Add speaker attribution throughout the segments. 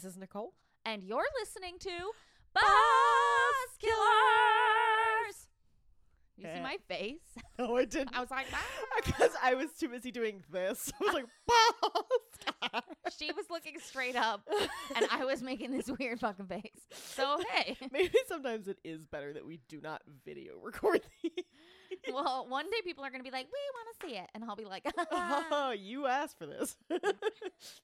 Speaker 1: This is
Speaker 2: Nicole.
Speaker 1: and you're listening to Buzz Killers. You see
Speaker 2: Eh.
Speaker 1: my face?
Speaker 2: No, I didn't.
Speaker 1: I was like.
Speaker 2: Because I was too busy doing this. I was like, "Boss."
Speaker 1: she was looking straight up, and I was making this weird fucking face. So hey,
Speaker 2: Maybe sometimes it is better that we do not video record these.
Speaker 1: well, one day people are gonna be like, "We want to see it," and I'll be like,
Speaker 2: oh, you asked for this.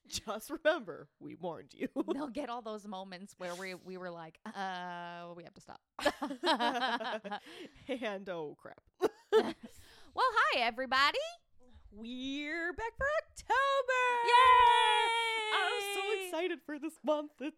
Speaker 2: Just remember, we warned you.
Speaker 1: They'll get all those moments where we we were like, "Uh, we have to stop."
Speaker 2: and oh crap.
Speaker 1: well, hi everybody.
Speaker 2: We're back for October.
Speaker 1: Yay!
Speaker 2: I'm so excited for this month. It's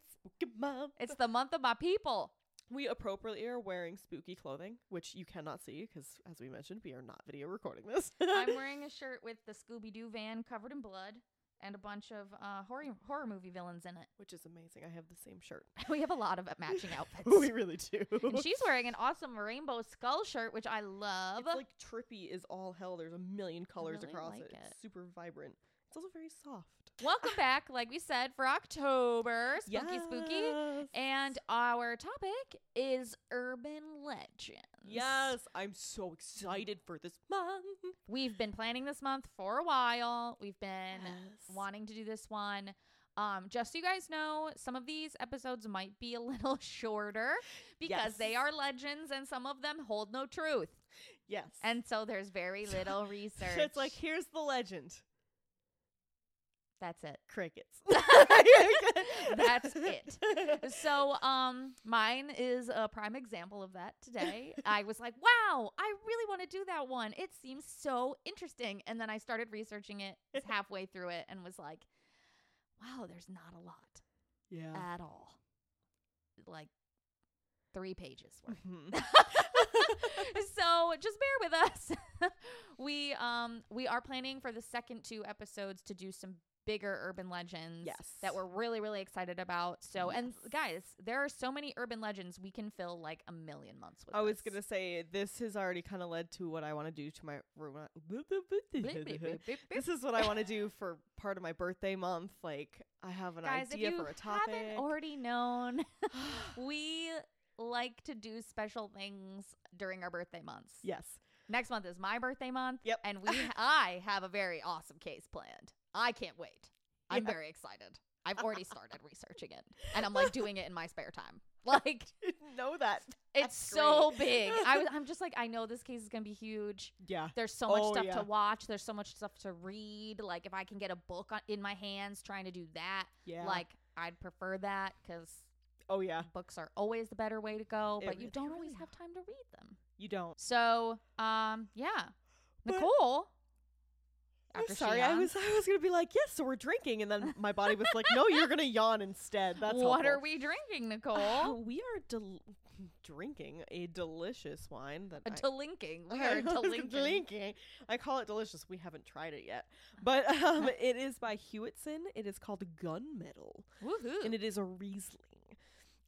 Speaker 2: month.
Speaker 1: It's the month of my people.
Speaker 2: We appropriately are wearing spooky clothing, which you cannot see because, as we mentioned, we are not video recording this.
Speaker 1: I'm wearing a shirt with the Scooby Doo van covered in blood and a bunch of uh, horror horror movie villains in it.
Speaker 2: which is amazing. I have the same shirt.
Speaker 1: We have a lot of matching outfits.
Speaker 2: we really do.
Speaker 1: and she's wearing an awesome rainbow skull shirt, which I love.
Speaker 2: it's like trippy is all hell. There's a million colors
Speaker 1: really
Speaker 2: across
Speaker 1: like
Speaker 2: it.
Speaker 1: it.
Speaker 2: It's super vibrant. It's also very soft.
Speaker 1: Welcome back, like we said, for October. Spooky, spooky. And our topic is urban legends.
Speaker 2: yes, I'm so excited for this month.
Speaker 1: We've been planning this month for a while. We've been
Speaker 2: Yes.
Speaker 1: wanting to do this one. Um, just so you guys know, some of these episodes might be a little shorter because they are legends and some of them hold no truth.
Speaker 2: Yes.
Speaker 1: And so there's very little research.
Speaker 2: it's like here's the legend.
Speaker 1: That's it.
Speaker 2: Crickets.
Speaker 1: That's it. So, um, mine is a prime example of that today. I was like, wow, I really want to do that one. It seems so interesting. And then I started researching it halfway through it and was like, wow, there's not a lot
Speaker 2: yeah.
Speaker 1: at all. Like three pages worth.
Speaker 2: Mhm.
Speaker 1: so just bear with us. we um we are planning for the second two episodes to do some bigger urban legends
Speaker 2: Yes.
Speaker 1: that we're really really excited about. So and guys, there are so many urban legends we can fill like a million months with.
Speaker 2: I was gonna say this has already kind of led to what I want to do to my. This is what I want to do for part of my birthday month. Like I have an
Speaker 1: Guys,
Speaker 2: idea for a topic.
Speaker 1: haven't already known, we like to do special things during our birthday months.
Speaker 2: yes.
Speaker 1: Next month is my birthday month.
Speaker 2: Yep.
Speaker 1: And we I have a very awesome case planned. I can't wait. I'm
Speaker 2: Yeah.
Speaker 1: very excited. I've already started researching it. And I'm like doing it in my spare time. Like
Speaker 2: know that.
Speaker 1: it's
Speaker 2: That's
Speaker 1: so big. I was I'm just like, I know this case is gonna be huge.
Speaker 2: Yeah.
Speaker 1: There's so much
Speaker 2: Oh,
Speaker 1: stuff
Speaker 2: yeah.
Speaker 1: to watch. There's so much stuff to read. Like if I can get a book on, in my hands trying to do that,
Speaker 2: Yeah.
Speaker 1: like I'd prefer that because
Speaker 2: oh yeah.
Speaker 1: books are always the better way to go,
Speaker 2: It
Speaker 1: but you don't always
Speaker 2: really
Speaker 1: have time to read them.
Speaker 2: You don't.
Speaker 1: So, um, yeah.
Speaker 2: But-
Speaker 1: Nicole.
Speaker 2: I'm sorry. I was I was gonna be like yes, so we're drinking, and then my body was like, no, you're gonna yawn instead. That's
Speaker 1: what are we drinking, Nicole?
Speaker 2: Uh, we are del- drinking a delicious wine that
Speaker 1: a
Speaker 2: I-
Speaker 1: delinking. We are delinking.
Speaker 2: delinking. I call it delicious. We haven't tried it yet, but um, it is by Hewitson. It is called Gunmetal,
Speaker 1: Woohoo!
Speaker 2: and it is a Riesling.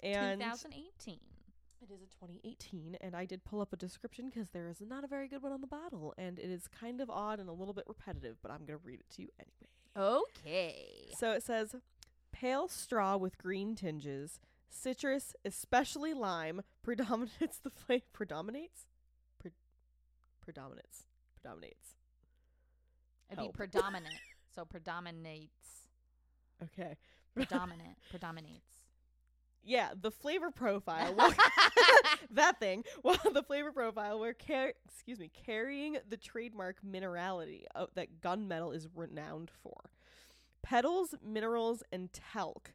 Speaker 2: And
Speaker 1: 2018.
Speaker 2: it is a 2018, and I did pull up a description because there is not a very good one on the bottle, and it is kind of odd and a little bit repetitive, but I'm gonna read it to you anyway.
Speaker 1: Okay.
Speaker 2: So it says pale straw with green tinges, citrus, especially lime, predominates the flavor. Predominates? Pre- predominates. Predominates.
Speaker 1: It'd be predominant. so predominates.
Speaker 2: Okay.
Speaker 1: Predominant. predominates.
Speaker 2: Yeah, the flavor profile. That thing. Well, the flavor profile. We're car- excuse me, carrying the trademark minerality uh, that gunmetal is renowned for. Petals, minerals, and talc.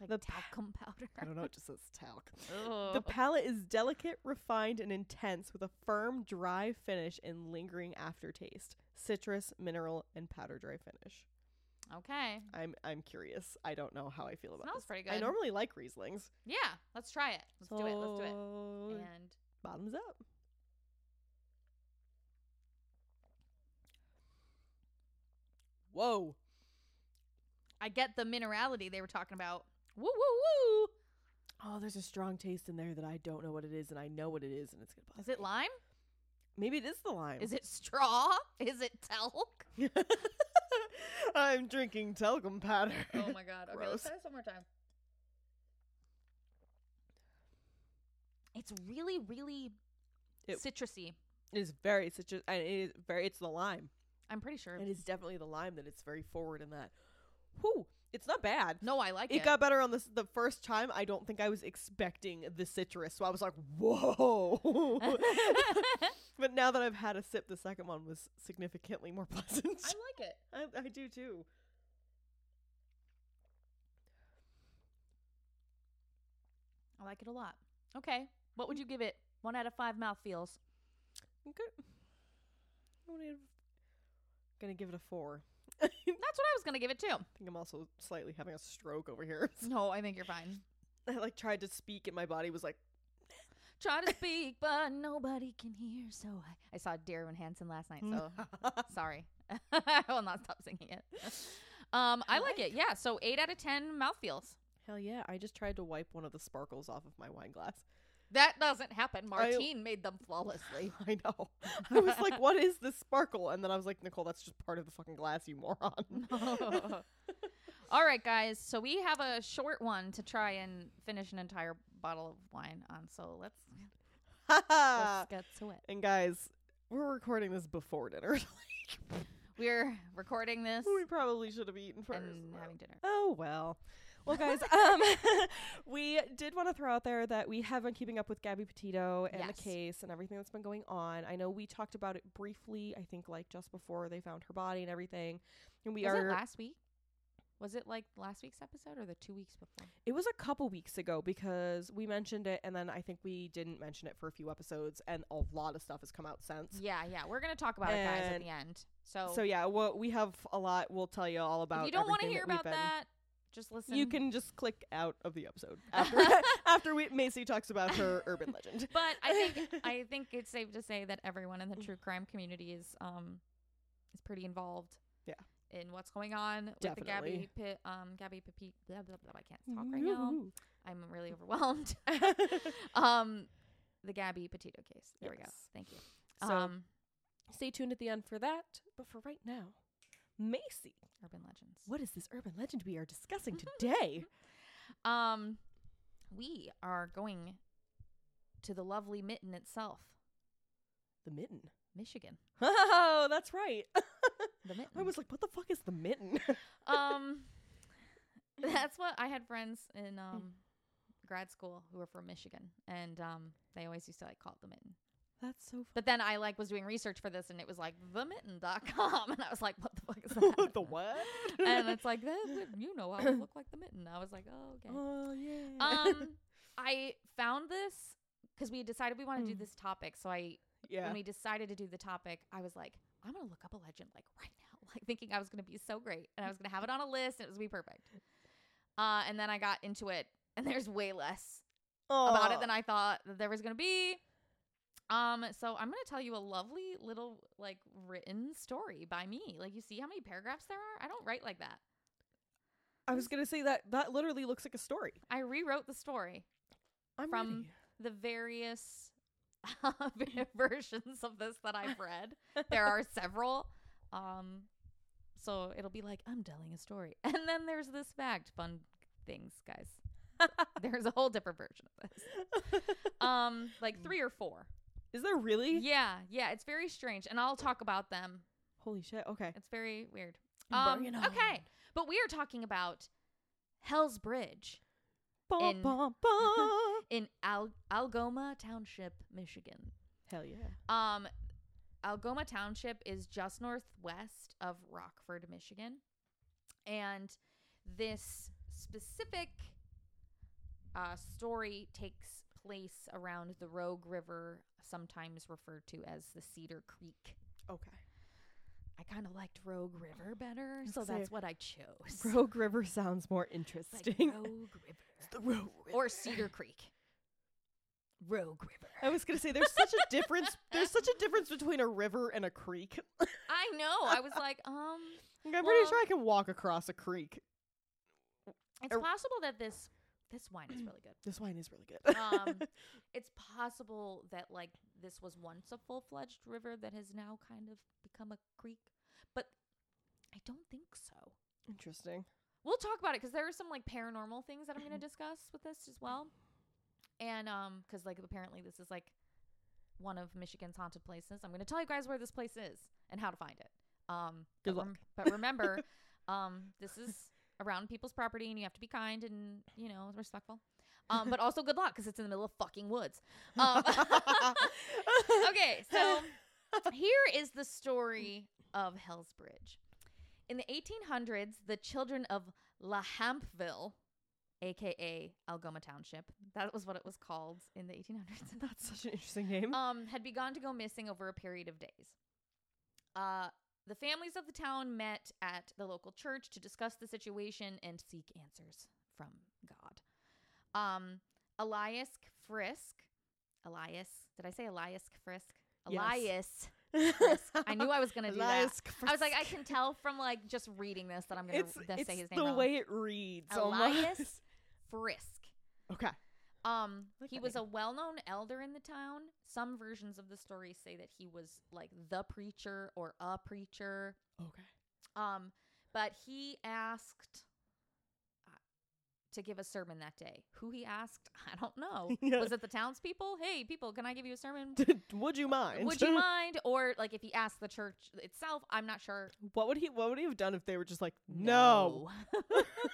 Speaker 1: like
Speaker 2: The pa-
Speaker 1: talcum powder.
Speaker 2: I don't know. It just says talc.
Speaker 1: Ugh.
Speaker 2: The palate is delicate, refined, and intense with a firm, dry finish and lingering aftertaste. Citrus, mineral, and powder dry finish.
Speaker 1: Okay.
Speaker 2: I'm I'm curious. I don't know how I feel about
Speaker 1: Smells
Speaker 2: this.
Speaker 1: pretty good.
Speaker 2: I normally like Rieslings.
Speaker 1: Yeah. Let's try it. Let's do it. Let's do it. And
Speaker 2: Bottoms up. Whoa.
Speaker 1: I get the minerality they were talking about. Woo woo woo.
Speaker 2: Oh, there's a strong taste in there that I don't know what it is, and I know what it is, and it's gonna bother
Speaker 1: Is it
Speaker 2: me.
Speaker 1: lime?
Speaker 2: Maybe it is the lime.
Speaker 1: Is it straw? Is it talc?
Speaker 2: I'm drinking talcum powder.
Speaker 1: oh my god. Okay,
Speaker 2: Gross.
Speaker 1: let's try this one more time. It's really, really
Speaker 2: It-
Speaker 1: citrusy.
Speaker 2: It is very citrus, and it is very. It's the lime.
Speaker 1: I'm pretty sure.
Speaker 2: It is definitely the lime that it's very forward in that. Whew, it's not bad.
Speaker 1: No, I like
Speaker 2: It
Speaker 1: it.
Speaker 2: got better on this the first time. I don't think I was expecting the citrus, so I was like, "Whoa!" but now that I've had a sip, the second one was significantly more pleasant.
Speaker 1: I like it.
Speaker 2: I, I do too.
Speaker 1: I like it a lot. Okay. What would you give it? One out of five mouth feels.
Speaker 2: Okay. I'm gonna give it a four.
Speaker 1: That's what I was gonna give it to.
Speaker 2: I think I'm also slightly having a stroke over here.
Speaker 1: No, I think you're fine.
Speaker 2: I like tried to speak and my body was like,
Speaker 1: Try to speak, but nobody can hear. So I, I saw Darren Hanson last night. So sorry, I will not stop singing it. Um, I like it. Yeah. So eight out of ten mouth feels.
Speaker 2: hell yeah! I just tried to wipe one of the sparkles off of my wine glass.
Speaker 1: That doesn't happen.
Speaker 2: I-
Speaker 1: Martine made them flawlessly.
Speaker 2: I know. I was like, "What is this sparkle?" And then I was like, "Nicole, that's just part of the fucking glass, you moron."
Speaker 1: All right, guys. So we have a short one to try and finish an entire bottle of wine on. So let's let's get to it.
Speaker 2: and guys, we're recording this before dinner.
Speaker 1: We're recording this
Speaker 2: we probably should have eaten first.
Speaker 1: and having dinner.
Speaker 2: Oh well. Well, guys, um, we did want to throw out there that we have been keeping up with Gabby Petito and
Speaker 1: Yes.
Speaker 2: the case and everything that's been going on. I know we talked about it briefly. I think like just before they found her body and everything. And we
Speaker 1: Was
Speaker 2: are.
Speaker 1: it last week? Was it like last week's episode or the two weeks before?
Speaker 2: It was a couple weeks ago because we mentioned it, and then I think we didn't mention it for a few episodes, and a lot of stuff has come out since.
Speaker 1: Yeah, yeah. We're gonna talk about it, guys, at the end. So,
Speaker 2: So yeah, well, we have a lot. We'll tell you all about.
Speaker 1: if you don't want to hear about that, just listen.
Speaker 2: you can just click out of the episode after after we, Macy talks about her urban legend.
Speaker 1: But I think I think it's safe to say that everyone in the true crime community is um is pretty involved.
Speaker 2: Yeah.
Speaker 1: In what's going on with the Gabby
Speaker 2: Definitely.
Speaker 1: Pit, um Gabby Pipit blah, blah, blah, I can't talk right now. I'm really overwhelmed. um the Gabby Petito case. There we go. Thank you.
Speaker 2: So
Speaker 1: um
Speaker 2: stay tuned at the end for that. But for right now, Macy,
Speaker 1: urban legends.
Speaker 2: what is this urban legend we are discussing today?
Speaker 1: Um we are going to the lovely Mitten itself,
Speaker 2: the mitten.
Speaker 1: Michigan.
Speaker 2: Oh, that's right.
Speaker 1: The Mitten.
Speaker 2: I was like, what the fuck is the mitten?
Speaker 1: um that's what i had friends in um grad school who were from michigan and um they always used to like call it the mitten
Speaker 2: that's so
Speaker 1: but then i like was doing research for this and it was like themitten.com and i was like what the fuck is that
Speaker 2: the what?
Speaker 1: and it's like that you know i look like the mitten i was like oh okay
Speaker 2: Oh yeah.
Speaker 1: um i found this because we decided we want to do
Speaker 2: Mm.
Speaker 1: this topic so i
Speaker 2: yeah.
Speaker 1: when we decided to do the topic, I was like, I'm gonna look up a legend like right now, like thinking I was gonna be so great and I was gonna have it on a list and it was gonna be perfect. Uh, and then I got into it, and there's way less about it than I thought that there was gonna be. Um, so I'm gonna tell you a lovely little like written story by me. Like you see how many paragraphs there are? I don't write like that.
Speaker 2: I was gonna say that that literally looks like a story.
Speaker 1: I rewrote the story.
Speaker 2: I'm
Speaker 1: From-
Speaker 2: ready.
Speaker 1: the various versions of this that I've read. There are several. Um, so it'll be like I'm telling a story, and then there's this fact. Fun things, guys. there's a whole different version of this. Um, like three or four.
Speaker 2: Is there really?
Speaker 1: Yeah, yeah. It's very strange, and I'll talk about them.
Speaker 2: Holy shit. Okay.
Speaker 1: It's very weird.
Speaker 2: Bring
Speaker 1: Um,
Speaker 2: it on.
Speaker 1: okay, but we are talking about Hell's Bridge In- in Al- Algoma Township, Michigan.
Speaker 2: Hell yeah.
Speaker 1: Um, Algoma Township is just northwest of Rockford, Michigan. And this specific uh, story takes place around the Rogue River, sometimes referred to as the Cedar Creek.
Speaker 2: Okay.
Speaker 1: I kind of liked Rogue River better, so
Speaker 2: say
Speaker 1: that's what I chose.
Speaker 2: Rogue River sounds more
Speaker 1: Like
Speaker 2: interesting.
Speaker 1: Rogue River.
Speaker 2: the Rogue River.
Speaker 1: Or Cedar Creek. Rogue River.
Speaker 2: I was gonna say there's such a difference. There's such a difference between a river and a creek.
Speaker 1: I know. I was like, um,
Speaker 2: I'm pretty sure I can walk across a creek.
Speaker 1: it's
Speaker 2: Er-
Speaker 1: possible that this this wine is really good.
Speaker 2: This wine is really good.
Speaker 1: um, it's possible that like this was once a full fledged river that has now kind of become a creek. But I don't think so.
Speaker 2: Interesting.
Speaker 1: We'll talk about it because there are some like paranormal things that I'm going to discuss with this as well. And um, because like apparently this is like one of Michigan's haunted places. I'm going to tell you guys where this place is and how to find it. Um,
Speaker 2: Good
Speaker 1: but,
Speaker 2: luck.
Speaker 1: but remember, um, this is around people's property and you have to be kind and you know respectful. Um, but also good luck because it's in the middle of fucking woods. Um, okay, so here is the story of Hell's Bridge. In the 1800s, the children of La Hampville, aka Algoma Township, that was what it was called in the 1800s.
Speaker 2: That's such an interesting name.
Speaker 1: um, had begun to go missing over a period of days. Uh, the families of the town met at the local church to discuss the situation and seek answers from God. Um, Elias Friske, Elias, did I say Elias Friske?
Speaker 2: Yes.
Speaker 1: Elias. I knew I was gonna do that.
Speaker 2: Elias
Speaker 1: I was like, I can tell from like just reading this that I'm gonna
Speaker 2: It's, it's
Speaker 1: say his name
Speaker 2: the
Speaker 1: wrong.
Speaker 2: way it reads.
Speaker 1: Elias
Speaker 2: almost.
Speaker 1: Friske.
Speaker 2: Okay.
Speaker 1: Um, he was a well-known elder in the town. Some versions of the story say that he was like the preacher or a preacher.
Speaker 2: Okay.
Speaker 1: Um, but he asked to give a sermon that day. Who he asked, I don't know.
Speaker 2: Yeah.
Speaker 1: Was it the townspeople? Hey, people, can I give you a sermon?
Speaker 2: Would you mind?
Speaker 1: Would you mind? Or like if he asked the church itself, I'm not sure.
Speaker 2: What would he What would he have done if they were just like, no?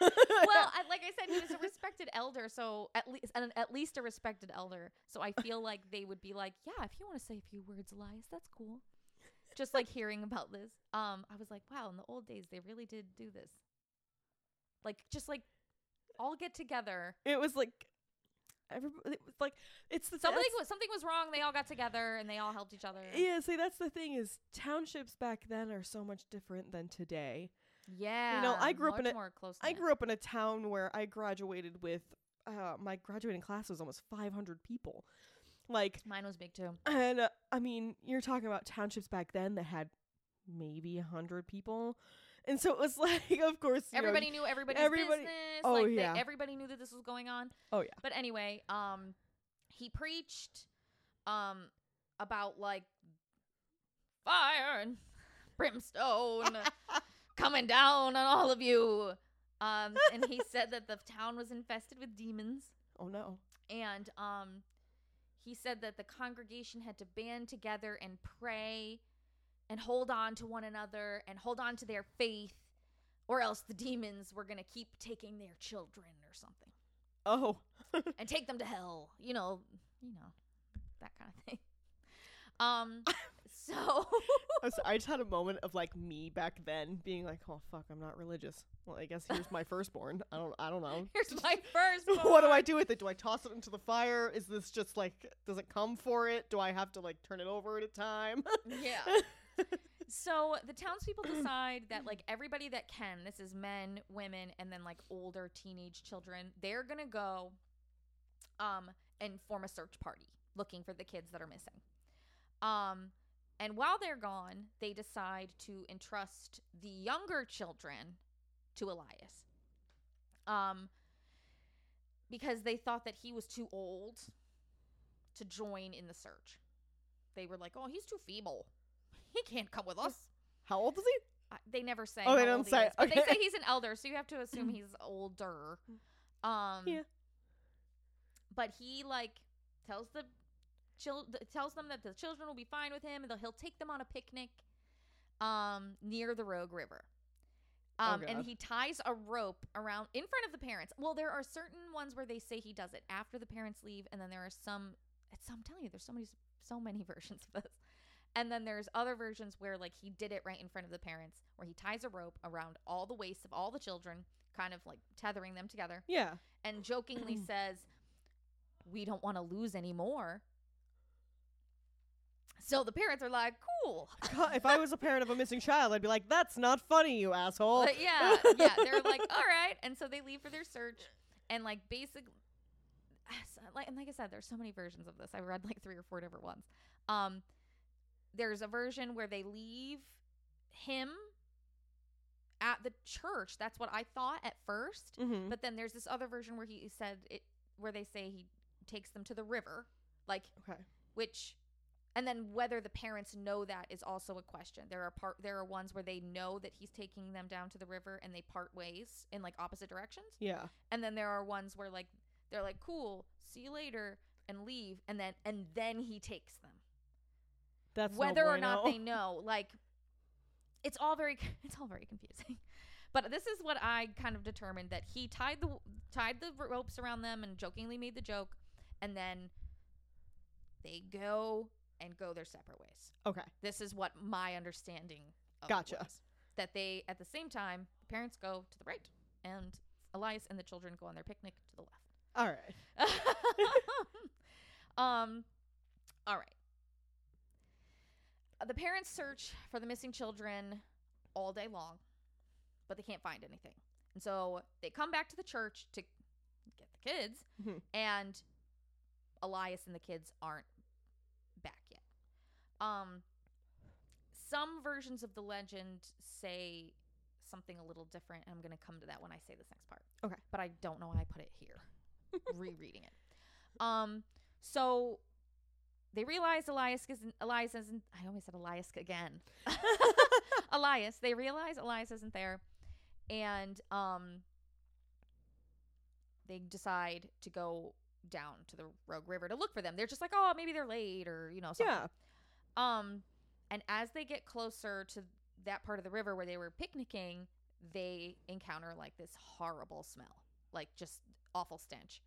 Speaker 1: well, I, like I said, he was a respected elder, so at least and at least a respected elder. So I feel like they would be like, yeah, if you want to say a few words, Elias, that's cool. Just like hearing about this, um, I was like, wow, in the old days they really did do this. Like, just like all get together.
Speaker 2: it was like everybody. It was like it's the
Speaker 1: Something was something was wrong. They all got together and they all helped each other.
Speaker 2: Yeah, see, that's the thing is townships back then are so much different than today.
Speaker 1: Yeah, you know
Speaker 2: I grew up in a-
Speaker 1: more close.
Speaker 2: I grew up in a town where I graduated with uh, my graduating class was almost 500 people. Like,
Speaker 1: Mine was big too.
Speaker 2: and uh, I mean, you're talking about townships back then that had maybe a hundred people, and so it was like, of course, you know-
Speaker 1: Everybody knew everybody's
Speaker 2: everybody-
Speaker 1: business.
Speaker 2: oh,
Speaker 1: like they-
Speaker 2: yeah.
Speaker 1: everybody knew that this was going on.
Speaker 2: oh yeah,
Speaker 1: But anyway, um, he preached, um, about like fire and brimstone coming down on all of you. Um, and he said that the town was infested with demons,
Speaker 2: oh no,
Speaker 1: and um, he said that the congregation had to band together and pray, and hold on to one another and hold on to their faith, or else the demons were gonna keep taking their children or something
Speaker 2: oh
Speaker 1: and take them to hell. You know, you know, that kind of thing. Um, so
Speaker 2: I, just had a moment of like me back then being like, oh fuck, I'm not religious. Well, I guess here's my firstborn. I don't, I don't know.
Speaker 1: here's my firstborn.
Speaker 2: what do I do with it? Do I toss it into the fire? Is this just like does it come for it? Do I have to like turn it over at a time?
Speaker 1: Yeah. So the townspeople decide that like everybody that can, this is men, women, and then like older teenage children, they're gonna go um and form a search party looking for the kids that are missing. Um and while they're gone, they decide to entrust the younger children to Elias. Um because they thought that he was too old to join in the search. They were like, "Oh, he's too feeble. He can't come with us."
Speaker 2: How old is he?
Speaker 1: They never say.
Speaker 2: Oh, they don't say.
Speaker 1: is, but
Speaker 2: Okay.
Speaker 1: they say he's an elder, so you have to assume he's older. Um,
Speaker 2: Yeah.
Speaker 1: But he like tells the chil- tells them that the children will be fine with him, and they'll, he'll take them on a picnic, um, near the Rogue River.
Speaker 2: Oh,
Speaker 1: Um, and he ties a rope around in front of the parents. Well, there are certain ones where they say he does it after the parents leave, and then there are some. It's I'm telling you, there's so many so many versions of this. And then there's other versions where like he did it right in front of the parents, where he ties a rope around all the waists of all the children, kind of like tethering them together,
Speaker 2: Yeah.
Speaker 1: and jokingly says, "We don't want to lose any more." So the parents are like, "Cool."
Speaker 2: God, if I was a parent of a missing child, I'd be like, "That's not funny, you asshole."
Speaker 1: But yeah, yeah, they're like, "All right," and so they leave for their search, and like basically, like and like I said, there's so many versions of this. I've read like three or four different ones. Um, there's a version where they leave him at the church. That's what I thought at 1st
Speaker 2: Mhm.
Speaker 1: But then there's this other version where he said it, where they say he takes them to the river, like
Speaker 2: okay.
Speaker 1: which and then whether the parents know that is also a question. There are part there are ones where they know that he's taking them down to the river and they part ways in like opposite directions.
Speaker 2: Yeah.
Speaker 1: And then there are ones where like they're like, "Cool, see you later," and leave, and then and then he takes them.
Speaker 2: That's no
Speaker 1: Whether or not they know, like, it's all very it's all very confusing. But this is what I kind of determined that he tied the tied the ropes around them and jokingly made the joke, and then they go and go their separate ways.
Speaker 2: Okay.
Speaker 1: This is what my understanding of
Speaker 2: Gotcha.
Speaker 1: was. That they at the same time, the parents go to the right and Elias and the children go on their picnic to the left.
Speaker 2: All right.
Speaker 1: um all right. The parents search for the missing children all day long, but they can't find anything. And so they come back to the church to get the kids,
Speaker 2: Mhm.
Speaker 1: and Elias and the kids aren't back yet. Um some versions of the legend say something a little different, and I'm going to come to that when I say this next part.
Speaker 2: Okay.
Speaker 1: But I don't know why I put it here. rereading it. Um so they realize Elias isn't Elias isn't I always said Elias again. Elias, they realize Elias isn't there and um they decide to go down to the Rogue River to look for them. They're just like, "Oh, maybe they're late or, you know, something."
Speaker 2: Yeah.
Speaker 1: Um, and as they get closer to that part of the river where they were picnicking, they encounter like this horrible smell, like just awful stench.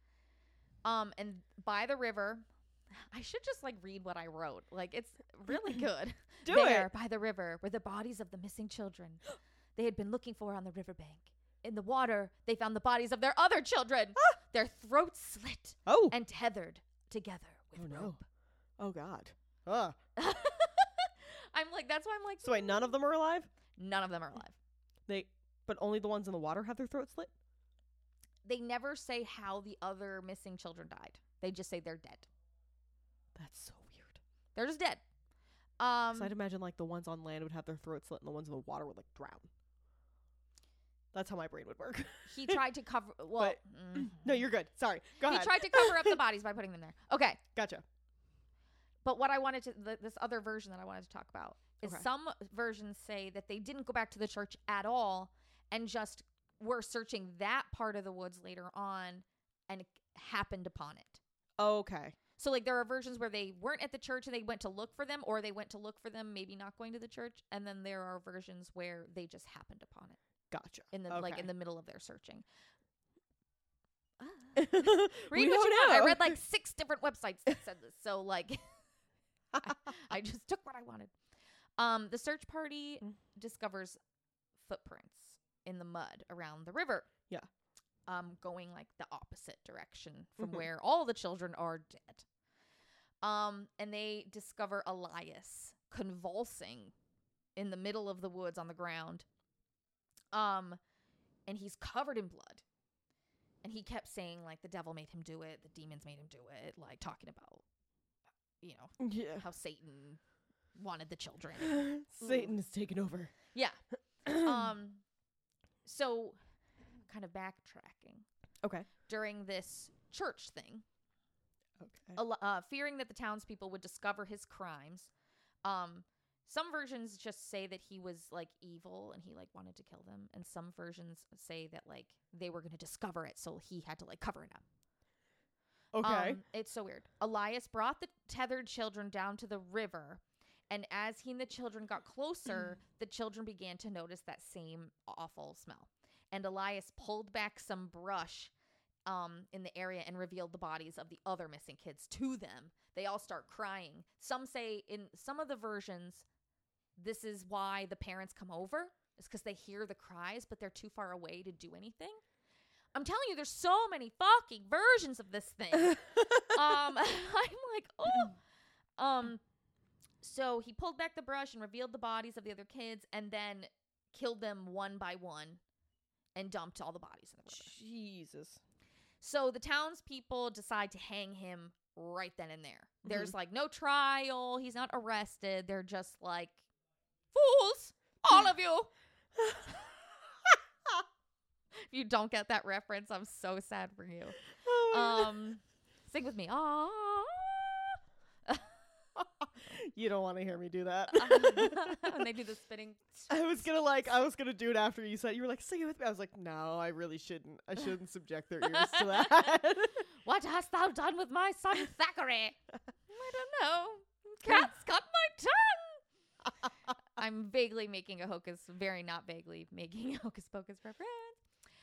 Speaker 1: Um, and by the river, I should just like read what I wrote. Like it's really good.
Speaker 2: Do
Speaker 1: there,
Speaker 2: it.
Speaker 1: by the river, were the bodies of the missing children they had been looking for on the riverbank. In the water, they found the bodies of their other children, ah! their throats slit
Speaker 2: Oh.
Speaker 1: and tethered together with
Speaker 2: Oh, no.
Speaker 1: rope.
Speaker 2: Oh God. Ugh.
Speaker 1: I'm like, that's why I'm like,
Speaker 2: So wait, none of them are alive.
Speaker 1: none of them are alive.
Speaker 2: They, but only the ones in the water have their throats slit.
Speaker 1: They never say how the other missing children died. They just say they're dead.
Speaker 2: That's so weird.
Speaker 1: They're just dead. Um,
Speaker 2: I'd imagine like the ones on land would have their throats slit, and the ones in the water would like drown. That's how my brain would work.
Speaker 1: he tried to cover. Well, mm.
Speaker 2: no, you're good. Sorry. Go
Speaker 1: he
Speaker 2: ahead.
Speaker 1: tried to cover up the bodies by putting them there. Okay,
Speaker 2: Gotcha.
Speaker 1: but what I wanted to th- this other version that I wanted to talk about is
Speaker 2: Okay.
Speaker 1: some versions say that they didn't go back to the church at all and just were searching that part of the woods later on and happened upon it.
Speaker 2: Okay.
Speaker 1: So like there are versions where they weren't at the church and they went to look for them or they went to look for them maybe not going to the church and then there are versions where they just happened upon it
Speaker 2: Gotcha.
Speaker 1: in the like in the middle of their searching.
Speaker 2: Read
Speaker 1: Read what you want. I read like six different websites that said this. So like I, I just took what I wanted. Um the search party
Speaker 2: Mm.
Speaker 1: discovers footprints in the mud around the river.
Speaker 2: Yeah.
Speaker 1: Um going like the opposite direction from
Speaker 2: Mhm.
Speaker 1: where all the children are dead. Um and they discover Elias convulsing in the middle of the woods on the ground. Um and he's covered in blood. And he kept saying like the devil made him do it, the demons made him do it, like talking about you know,
Speaker 2: yeah.
Speaker 1: how Satan wanted the children.
Speaker 2: Satan is taking over.
Speaker 1: Yeah. um so kind of backtracking
Speaker 2: okay.
Speaker 1: during this church thing
Speaker 2: Okay.
Speaker 1: uh, fearing that the townspeople would discover his crimes um some versions just say that he was like evil and he like wanted to kill them and some versions say that like they were going to discover it so he had to like cover it up
Speaker 2: Okay.
Speaker 1: Um, it's so weird. Elias brought the tethered children down to the river, and as he and the children got closer, the children began to notice that same awful smell. And Elias pulled back some brush um, in the area and revealed the bodies of the other missing kids to them. They all start crying. Some say in some of the versions, this is why the parents come over, is because they hear the cries, but they're too far away to do anything. I'm telling you, there's so many fucking versions of this thing. um, I'm like, oh. Um, so he pulled back the brush and revealed the bodies of the other kids, and then killed them one by one, and dumped all the bodies in the river.
Speaker 2: Jesus.
Speaker 1: So the townspeople decide to hang him right then and there. There's like no trial. He's not arrested. They're just like, fools, all of you. if you don't get that reference, I'm so sad for you.
Speaker 2: Oh.
Speaker 1: Um, sing with me. Ah.
Speaker 2: You don't want to hear me do that.
Speaker 1: when they do the spitting.
Speaker 2: I was gonna like I was gonna do it after you said you were like sing it with me. I was like, no, I really shouldn't. I shouldn't subject their ears to that.
Speaker 1: What hast thou done with my son Thackery? I don't know. Cat's got my tongue. I'm vaguely making a hocus, very not vaguely making a hocus pocus reference.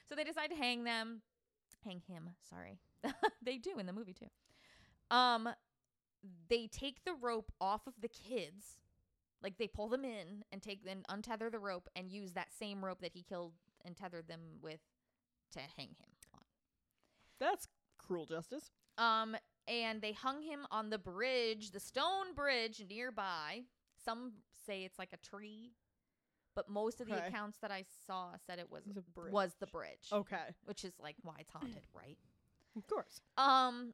Speaker 1: So they decide to hang them, hang him. Sorry, they do in the movie too. Um, they take the rope off of the kids, like they pull them in and take then untether the rope and use that same rope that he killed and tethered them with to hang him on.
Speaker 2: That's cruel justice.
Speaker 1: Um, and they hung him on the bridge, the stone bridge nearby. Some say it's like a tree, but most of the
Speaker 2: Okay.
Speaker 1: accounts that I saw said it was was the bridge,
Speaker 2: Okay,
Speaker 1: which is like why it's haunted, right?
Speaker 2: of course.
Speaker 1: Um,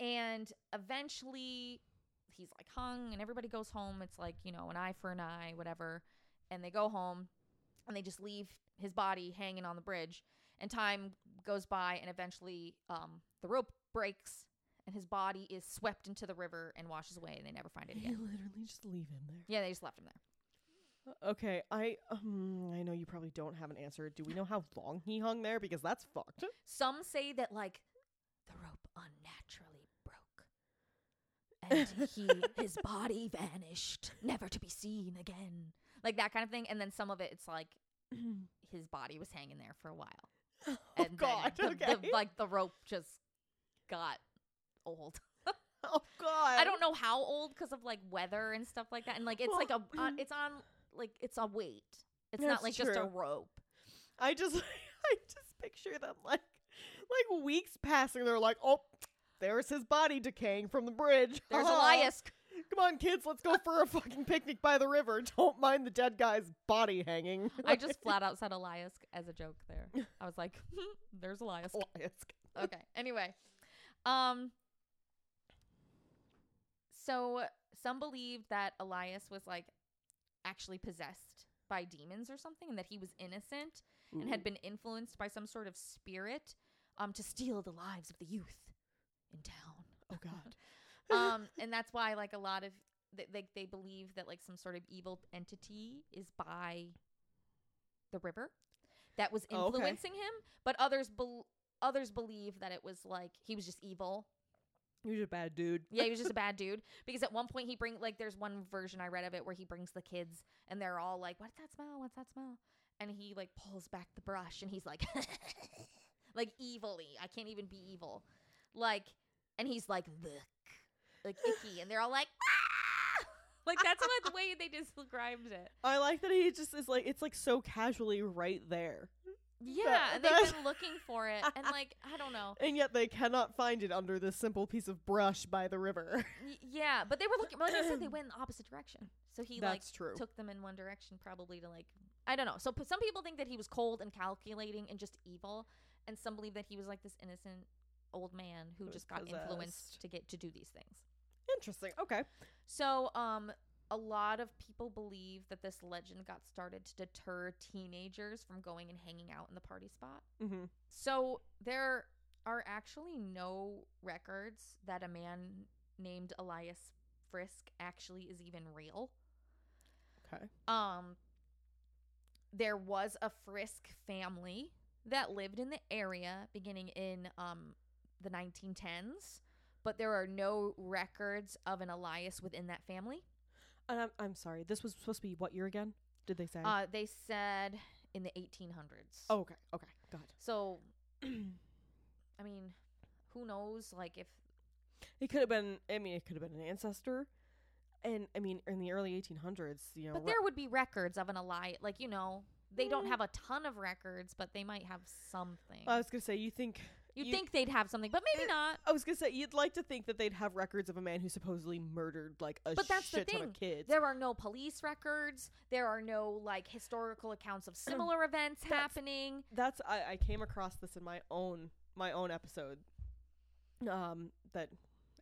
Speaker 1: and eventually he's like hung, and everybody goes home. It's like you know an eye for an eye, whatever. And they go home, and they just leave his body hanging on the bridge. And time goes by, and eventually, um, the rope breaks, and his body is swept into the river and washes away, and they never find it
Speaker 2: You
Speaker 1: again.
Speaker 2: literally just leave him there.
Speaker 1: Yeah, they just left him there.
Speaker 2: Okay, I um I know you probably don't have an answer. Do we know how long he hung there? Because that's fucked.
Speaker 1: Some say that like the rope unnaturally broke. And he his body vanished, never to be seen again. Like that kind of thing. And then some of it it's like his body was hanging there for a while.
Speaker 2: oh
Speaker 1: And then
Speaker 2: God.
Speaker 1: the,
Speaker 2: okay.
Speaker 1: the, like the rope just got old.
Speaker 2: oh God.
Speaker 1: I don't know how old because of like weather and stuff like that. And like it's
Speaker 2: Well,
Speaker 1: like a uh, it's on like it's a weight. It's not like just a rope.
Speaker 2: I just I just picture them like like weeks passing. They're like, oh, there's his body decaying from the bridge.
Speaker 1: There's Elias.
Speaker 2: Come on, kids, let's go for a fucking picnic by the river. Don't mind the dead guy's body hanging.
Speaker 1: I just flat out said Elias as a joke there. I was like, there's Elias.
Speaker 2: Elias.
Speaker 1: Okay. Anyway, um, so some believed that Elias was like actually possessed by demons or something, and that he was innocent and had been influenced by some sort of spirit, um, to steal the lives of the youth in town.
Speaker 2: Oh God.
Speaker 1: um, and that's why like a lot of they, they they believe that like some sort of evil entity is by the river that was
Speaker 2: Oh, okay.
Speaker 1: influencing him, but others bel others believe that it was like he was just evil.
Speaker 2: he was a bad dude.
Speaker 1: Yeah, he was just a bad dude because at one point he bring like there's one version I read of it where he brings the kids and they're all like, "What's that smell? What's that smell?" And he like pulls back the brush and he's like like evilly. I can't even be evil. Like and he's like like icky and they're all like "Ah!" like that's what the way they described it.
Speaker 2: I like that he just is like it's like so casually right there.
Speaker 1: Yeah, and they've
Speaker 2: that's-
Speaker 1: been looking for it and like I don't know.
Speaker 2: And yet they cannot find it under this simple piece of brush by the river.
Speaker 1: Y- yeah, but they were looking like I said they went in the opposite direction. So he like
Speaker 2: true.
Speaker 1: took them in one direction probably to like I don't know. So p- some people think that he was cold and calculating and just evil, and some believe that he was like this innocent old man who
Speaker 2: Who
Speaker 1: just got influenced to get to do these things.
Speaker 2: Interesting. Okay.
Speaker 1: So um a lot of people believe that this legend got started to deter teenagers from going and hanging out in the party spot.
Speaker 2: Mm-hmm.
Speaker 1: So there are actually no records that a man named Elias Friske actually is even real.
Speaker 2: Okay.
Speaker 1: Um there was a Friske family that lived in the area beginning in um the 1910s, but there are no records of an Elias within that family.
Speaker 2: And I'm I'm sorry. This was supposed to be what year again? Did they say?
Speaker 1: Uh they said in the 1800s.
Speaker 2: oh, okay. Okay. Got
Speaker 1: So I mean, who knows like if
Speaker 2: it. could have been. I mean, it could have been an ancestor. And I mean, in the early 1800s, you know,
Speaker 1: But
Speaker 2: re-
Speaker 1: there would be records of an Elias. Like, you know, they don't
Speaker 2: Mm.
Speaker 1: have a ton of records, but they might have something.
Speaker 2: I was gonna say you think
Speaker 1: You'd
Speaker 2: you-
Speaker 1: think they'd have something, but maybe
Speaker 2: Eh,
Speaker 1: not.
Speaker 2: I was gonna say you'd like to think that they'd have records of a man who supposedly murdered like a
Speaker 1: But that's the
Speaker 2: shit ton of
Speaker 1: thing.
Speaker 2: kids.
Speaker 1: There are no police records. There are no, like, historical accounts of similar events
Speaker 2: That's-
Speaker 1: happening.
Speaker 2: That's I, I came across this in my own my own episode. Um, that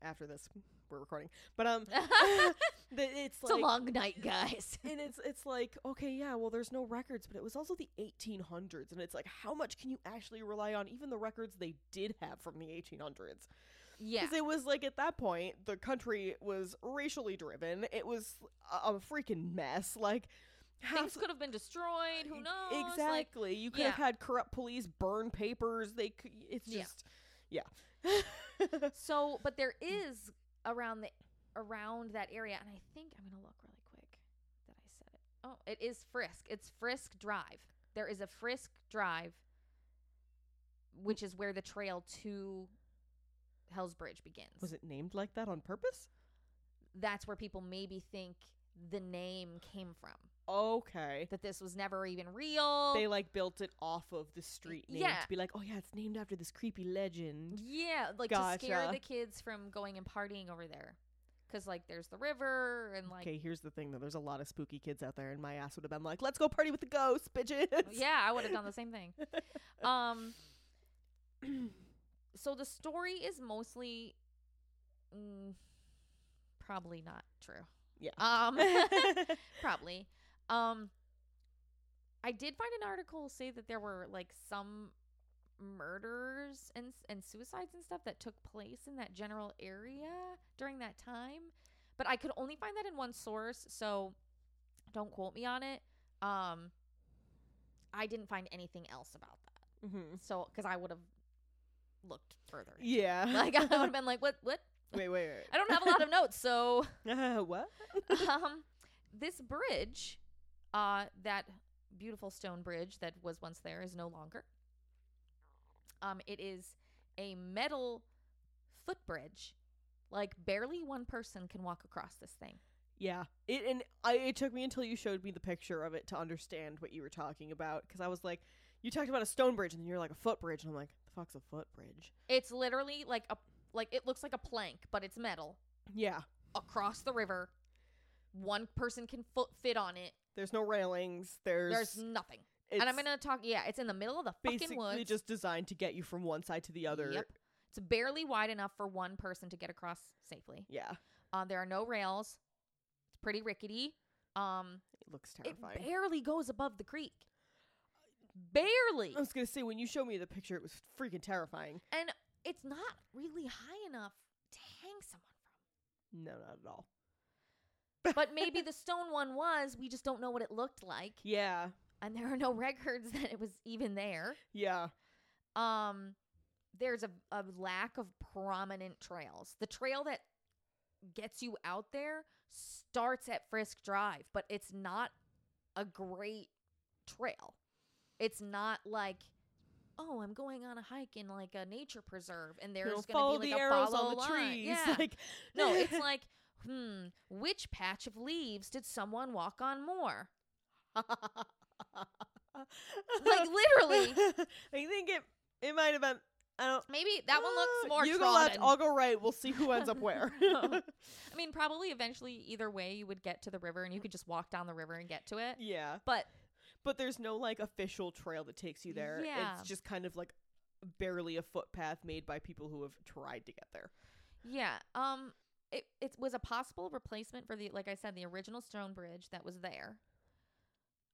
Speaker 2: after this we're recording, but um, that it's
Speaker 1: it's a long night, guys.
Speaker 2: and it's it's like okay yeah well there's no records but it was also the 1800s and it's like how much can you actually rely on even the records they did have from the 1800s
Speaker 1: Yeah.
Speaker 2: Because it was like at that point, the country was racially driven. It was a, a freaking mess. Like, half
Speaker 1: Things could have been destroyed. Who knows? Like,
Speaker 2: Exactly. you could have had corrupt police burn papers. They could. It's
Speaker 1: Yeah.
Speaker 2: just, yeah.
Speaker 1: so, but there is around the around that area, and I think I'm gonna look really quick that I said it. Oh, it is Friske. It's Friske Drive. There is a Friske Drive, which is where the trail to Hell's Bridge begins.
Speaker 2: was it named like that on purpose?
Speaker 1: That's where people maybe think the name came from.
Speaker 2: Okay.
Speaker 1: That this was never even real.
Speaker 2: They like built it off of the street name
Speaker 1: Yeah.
Speaker 2: to be like, oh yeah, it's named after this creepy legend.
Speaker 1: Yeah, like to scare the kids from going and partying over there. Cause like there's the river and like
Speaker 2: okay, here's the thing though. There's a lot of spooky kids out there, and my ass would have been like, let's go party with the ghosts, bitches.
Speaker 1: yeah, I would have done the same thing. Um, so the story is mostly mm, probably not true.
Speaker 2: Yeah.
Speaker 1: Um, probably. Um, I did find an article say that there were like some murders and and suicides and stuff that took place in that general area during that time, but I could only find that in one source, so don't quote me on it. Um, I didn't find anything else about that.
Speaker 2: Mm-hmm.
Speaker 1: So, because I would have looked further.
Speaker 2: Yeah.
Speaker 1: Like I would have been like, what? What?
Speaker 2: wait, wait, wait.
Speaker 1: I don't have a lot of notes, so.
Speaker 2: Uh, what?
Speaker 1: um, this bridge, uh, that beautiful stone bridge that was once there is no longer. Um, it is a metal footbridge. Like barely one person can walk across this thing.
Speaker 2: Yeah. It and I it took me until you showed me the picture of it to understand what you were talking about because I was like, you talked about a stone bridge and then you're like a footbridge and I'm like, the fuck's a footbridge?
Speaker 1: It's literally like a like it looks like a plank, but it's metal
Speaker 2: Yeah.
Speaker 1: across the river. One person can foot fit on it.
Speaker 2: There's no railings. There's
Speaker 1: There's nothing. And I'm gonna talk. Yeah, it's in the middle of the fucking
Speaker 2: basically
Speaker 1: woods.
Speaker 2: just designed to get you from one side to the other.
Speaker 1: Yep. It's barely wide enough for one person to get across safely.
Speaker 2: Yeah.
Speaker 1: Um, there are no rails. It's pretty rickety. Um,
Speaker 2: It looks terrifying.
Speaker 1: it barely goes above the creek. Barely.
Speaker 2: I was gonna say when you showed me the picture, it was freaking terrifying.
Speaker 1: And it's not really high enough to hang someone from.
Speaker 2: No, not at all.
Speaker 1: But maybe the stone one was. We just don't know what it looked like.
Speaker 2: Yeah,
Speaker 1: And there are no records that it was even there.
Speaker 2: yeah,
Speaker 1: um there's a, a lack of prominent trails the trail that gets you out there starts at friske drive but it's not a great trail it's not like oh i'm going on a hike in like a nature preserve and there's gonna be like a follow
Speaker 2: on the
Speaker 1: line.
Speaker 2: trees.
Speaker 1: yeah
Speaker 2: Like
Speaker 1: no it's like hmm which patch of leaves did someone walk on more like literally
Speaker 2: I think it it might have been. I don't.
Speaker 1: maybe that one looks
Speaker 2: Uh,
Speaker 1: more
Speaker 2: You go left. I'll go right. We'll see who ends up where.
Speaker 1: I mean, probably eventually, either way, you would get to the river and you could just walk down the river and get to it.
Speaker 2: yeah,
Speaker 1: But
Speaker 2: but there's no like official trail that takes you there.
Speaker 1: Yeah.
Speaker 2: It's just kind of like barely a footpath made by people who have tried to get there.
Speaker 1: yeah, um, it it was a possible replacement for the, like I said, the original stone bridge that was there.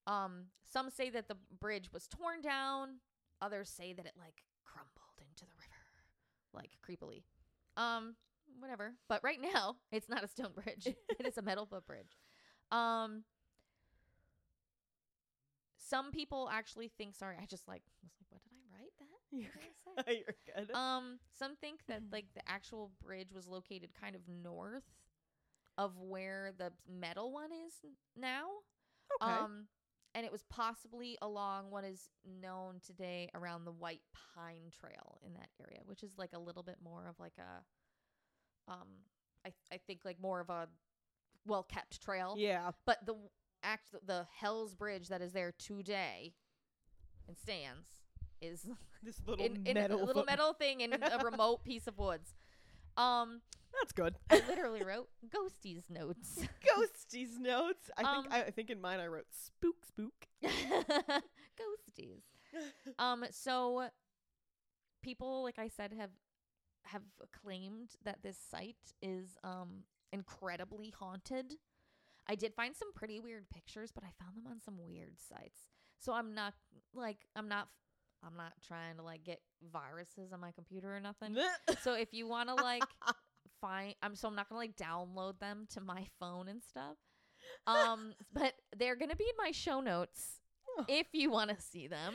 Speaker 1: Um, some say that the bridge was torn down. Others say that it like crumbled into the river, like creepily. Um, whatever. But right now, it's not a stone bridge. it is a metal footbridge. Um, some people actually think. Sorry, I just like was like, what did I write that?
Speaker 2: You're
Speaker 1: What did I say?
Speaker 2: You're good.
Speaker 1: Um, some think that like the actual bridge was located kind of north of where the metal one is now.
Speaker 2: okay.
Speaker 1: Um, and it was possibly along what is known today around the White Pine Trail in that area, which is like a little bit more of like a, um, I I think like more of a well kept trail.
Speaker 2: yeah.
Speaker 1: But the act the Hell's Bridge that is there today and stands is
Speaker 2: This little
Speaker 1: in, in
Speaker 2: metal.
Speaker 1: a little metal thing in a remote piece of woods. Um,
Speaker 2: That's good.
Speaker 1: I literally wrote ghosties notes.
Speaker 2: Ghosties notes. I
Speaker 1: Um,
Speaker 2: think I, I think in mine I wrote spook spook.
Speaker 1: ghosties. Um, so people, like I said, have have claimed that this site is um incredibly haunted. I did find some pretty weird pictures, but I found them on some weird sites. So I'm not like I'm not I'm not trying to like get viruses on my computer or nothing. so if you want to like find I'm so I'm not going to like download them to my phone and stuff. Um but they're going to be in my show notes
Speaker 2: Oh.
Speaker 1: if you want to see them.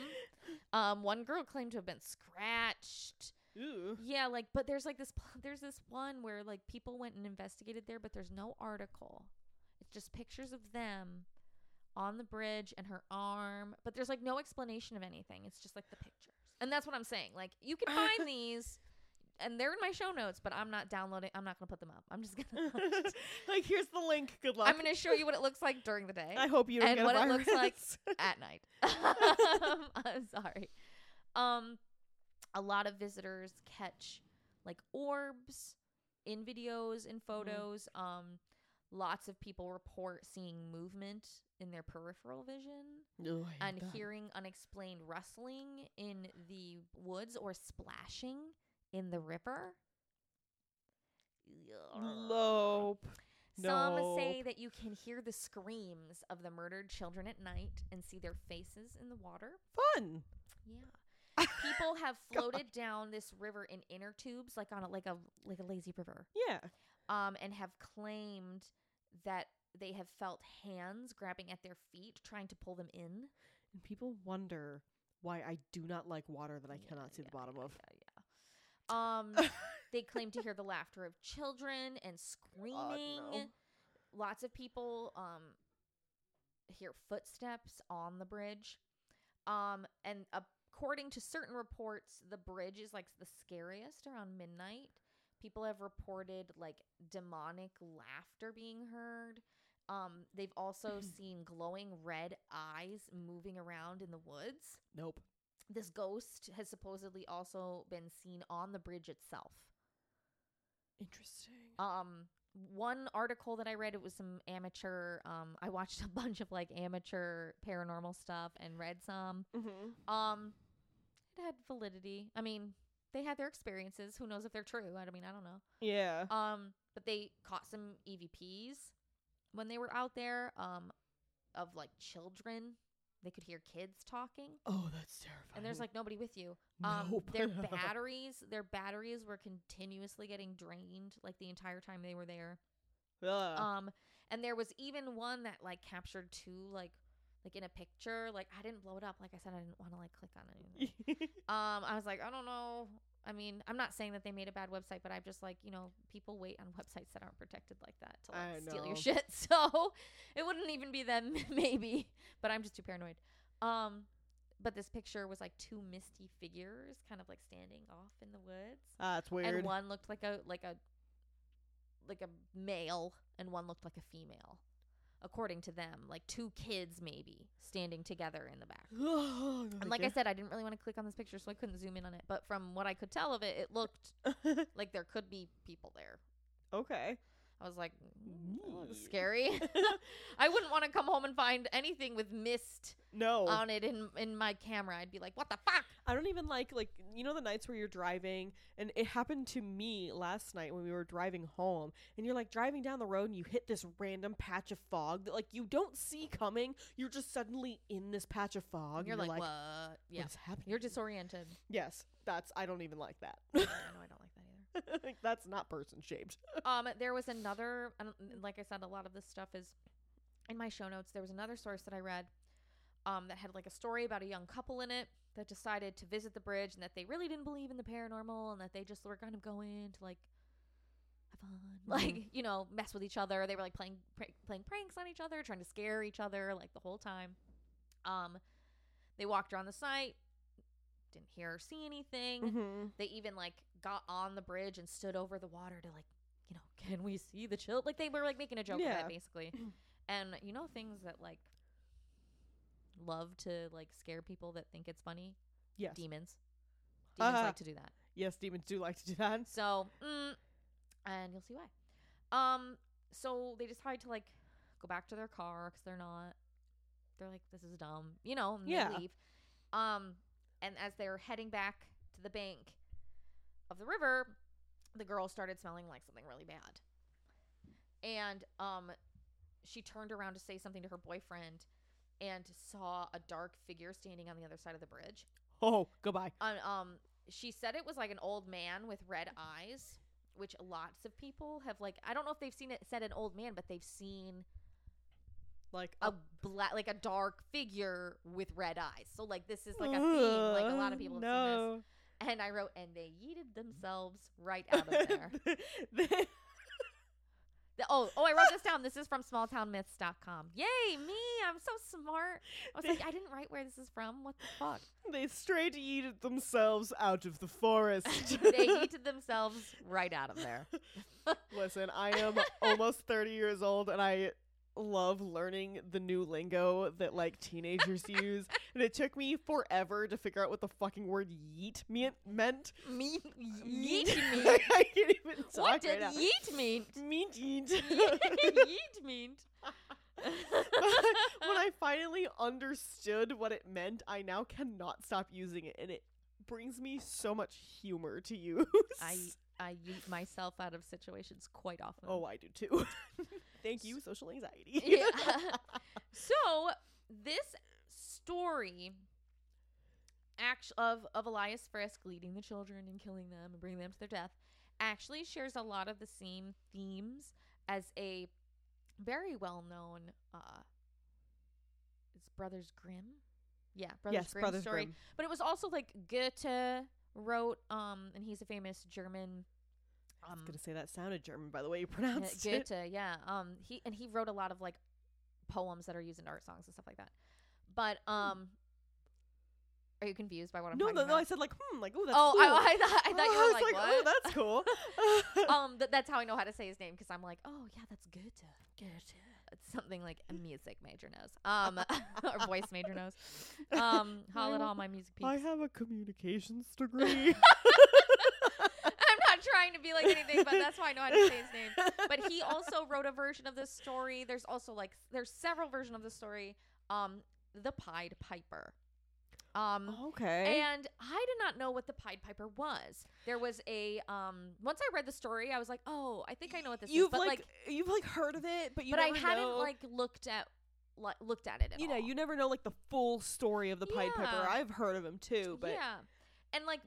Speaker 1: Um one girl claimed to have been scratched. Yeah, like but there's like this there's this one where like people went and investigated there but there's no article. It's just pictures of them on the bridge and her arm, but there's like no explanation of anything. It's just like the pictures. And that's what I'm saying. Like you can find these and they're in my show notes, but I'm not downloading. I'm not going to put them up. I'm just going to
Speaker 2: like here's the link. Good luck.
Speaker 1: I'm going to show you what it looks like during the day
Speaker 2: I hope you don't
Speaker 1: and
Speaker 2: get a
Speaker 1: what it looks like at night. I'm sorry. Um, a lot of visitors catch like orbs in videos and photos. Um, lots of people report seeing movement in their peripheral vision and
Speaker 2: that.
Speaker 1: hearing unexplained rustling in the woods or splashing in the river.
Speaker 2: Nope.
Speaker 1: Some say that you can hear the screams of the murdered children at night and see their faces in the water.
Speaker 2: Fun.
Speaker 1: Yeah. People have floated down this river in inner tubes like on a like a like a lazy river.
Speaker 2: Yeah.
Speaker 1: Um and have claimed that they have felt hands grabbing at their feet trying to pull them in.
Speaker 2: And people wonder why I do not like water that I
Speaker 1: Yeah,
Speaker 2: cannot see
Speaker 1: yeah,
Speaker 2: the bottom
Speaker 1: yeah,
Speaker 2: of.
Speaker 1: Yeah. Um they claim to hear the laughter of children and screaming.
Speaker 2: no.
Speaker 1: Lots of people um hear footsteps on the bridge. Um and according to certain reports, the bridge is like the scariest around midnight. People have reported like demonic laughter being heard. Um they've also seen glowing red eyes moving around in the woods
Speaker 2: Nope.
Speaker 1: This ghost has supposedly also been seen on the bridge itself.
Speaker 2: Interesting.
Speaker 1: Um one article that I read it was some amateur um I watched a bunch of like amateur paranormal stuff and read some.
Speaker 2: mm-hmm.
Speaker 1: Um it had validity. I mean, they had their experiences. Who knows if they're true? I mean, I don't know.
Speaker 2: Yeah.
Speaker 1: Um but they caught some EVPs when they were out there um of like children. They could hear kids talking.
Speaker 2: oh, that's terrifying.
Speaker 1: and there's like nobody with you. Um,
Speaker 2: Nope.
Speaker 1: their batteries, their batteries were continuously getting drained like the entire time they were there.
Speaker 2: Ugh.
Speaker 1: Um, and there was even one that like captured two like like in a picture. Like I didn't blow it up. Like I said, I didn't want to like click on anything. um, I was like, I don't know. I mean, I'm not saying that they made a bad website, but I'm just like, you know, people wait on websites that aren't protected like that to like steal your shit. So it wouldn't even be them, maybe. But I'm just too paranoid. Um, but this picture was like two misty figures, kind of like standing off in the woods,
Speaker 2: ah, it's weird.
Speaker 1: and one looked like a like a like a male, and one looked like a female. According to them, like two kids maybe standing together in the back. And like I said, I didn't really want to click on this picture, so I couldn't zoom in on it. But from what I could tell of it, it looked like there could be people there.
Speaker 2: okay.
Speaker 1: I was like, mm, that looks scary. I wouldn't want to come home and find anything with mist
Speaker 2: No.
Speaker 1: on it in in my camera. I'd be like, what the fuck?
Speaker 2: I don't even like like you know the nights where you're driving and it happened to me last night when we were driving home and you're like driving down the road and you hit this random patch of fog that like you don't see coming. You're just suddenly in this patch of fog.
Speaker 1: And you're
Speaker 2: and
Speaker 1: like,
Speaker 2: what
Speaker 1: what? Yeah,
Speaker 2: is happening?
Speaker 1: you're disoriented.
Speaker 2: yes, that's I don't even like that.
Speaker 1: no, I don't like that either.
Speaker 2: like, that's not person shaped.
Speaker 1: Um, there was another, like I said, a lot of this stuff is in my show notes. There was another source that I read, um, that had like a story about a young couple in it that decided to visit the bridge and that they really didn't believe in the paranormal and that they just were kind of going to like have fun, like you know, mess with each other. They were like playing pr- playing pranks on each other, trying to scare each other like the whole time. Um, they walked around the site, didn't hear or see anything.
Speaker 2: Mm-hmm.
Speaker 1: They even like got on the bridge and stood over the water to like, you know, can we see the chill? Like they were like making a joke of
Speaker 2: Yeah.
Speaker 1: it basically. and you know things that like love to like scare people that think it's funny?
Speaker 2: Yes.
Speaker 1: Demons. Demons
Speaker 2: Uh-huh.
Speaker 1: like to do that.
Speaker 2: Yes, demons do like to do that.
Speaker 1: So, mm, and you'll see why. Um, so they decide to like go back to their car because they're not. They're like, this is dumb, you know. And
Speaker 2: Yeah.
Speaker 1: They leave. Um, and as they're heading back to the bank of the river, the girl started smelling like something really bad. And um, she turned around to say something to her boyfriend, and saw a dark figure standing on the other side of the bridge.
Speaker 2: Oh, goodbye.
Speaker 1: Um, um, she said it was like an old man with red eyes, which lots of people have like. I don't know if they've seen it said an old man, but they've seen
Speaker 2: Like
Speaker 1: a black, like a dark figure with red eyes. So like this is like a theme. Like a lot of people have seen
Speaker 2: no.
Speaker 1: this. And I wrote, and they yeeted themselves right out of there.
Speaker 2: The-
Speaker 1: oh, oh, I wrote this down. This is from smalltownmyths.com. Yay, me! I'm so smart. I was like, I didn't write where this is from. What the fuck?
Speaker 2: they straight yeeted themselves out of the forest.
Speaker 1: they yeeted themselves right out of there.
Speaker 2: Listen, I am almost 30 years old and I love learning the new lingo that like teenagers use. And it took me forever to figure out what the fucking word yeet meant. meant.
Speaker 1: Meat,
Speaker 2: Yeet.
Speaker 1: yeet meat.
Speaker 2: I can't even talk
Speaker 1: What
Speaker 2: right
Speaker 1: did
Speaker 2: now.
Speaker 1: yeet mean?
Speaker 2: Meat yeet.
Speaker 1: yeet mean?
Speaker 2: when I finally understood what it meant, I now cannot stop using it, and it brings me so much humor to use.
Speaker 1: I I yeet myself out of situations quite often.
Speaker 2: oh, I do too. Thank you, social anxiety.
Speaker 1: Yeah. so this story act- of of Elias Friske leading the children and killing them and bringing them to their death actually shares a lot of the same themes as a very well known uh it's Brothers Grimm. Yeah, Brothers
Speaker 2: yes,
Speaker 1: Grimm
Speaker 2: Brothers
Speaker 1: story.
Speaker 2: Grimm.
Speaker 1: But it was also like Goethe wrote um and he's a famous German
Speaker 2: I
Speaker 1: um
Speaker 2: was gonna say that sounded German by the way you pronounced it.
Speaker 1: Goethe, yeah. Um, he and he wrote a lot of like poems that are used in art songs and stuff like that. But um, are you confused by what I'm
Speaker 2: No, no, no.
Speaker 1: about?
Speaker 2: I said like, hmm, like, oh, that's
Speaker 1: oh,
Speaker 2: cool.
Speaker 1: I, I thought I thought you
Speaker 2: I
Speaker 1: were
Speaker 2: was
Speaker 1: like,
Speaker 2: oh,
Speaker 1: what?
Speaker 2: that's cool.
Speaker 1: um, th- that's how I know how to say his name because I'm like, oh yeah, that's Goethe. Goethe. It's something like a music major knows. Um, or voice major knows. Um, holla at all my music
Speaker 2: I have a communications degree.
Speaker 1: Trying to be like anything, but that's why I know how to say his name. but he also wrote a version of this story. There's also like there's several versions of the story. Um, the Pied Piper. Um,
Speaker 2: okay.
Speaker 1: and I did not know what the Pied Piper was. There was a um. Once I read the story, I was like, oh, I think I know what this
Speaker 2: you've
Speaker 1: is. But
Speaker 2: like,
Speaker 1: like,
Speaker 2: you've like heard of it, but you
Speaker 1: but I hadn't
Speaker 2: know.
Speaker 1: like looked at like looked at it at
Speaker 2: you know
Speaker 1: all.
Speaker 2: you never know like the full story of the Pied Piper. I've heard of him too, but
Speaker 1: yeah, and like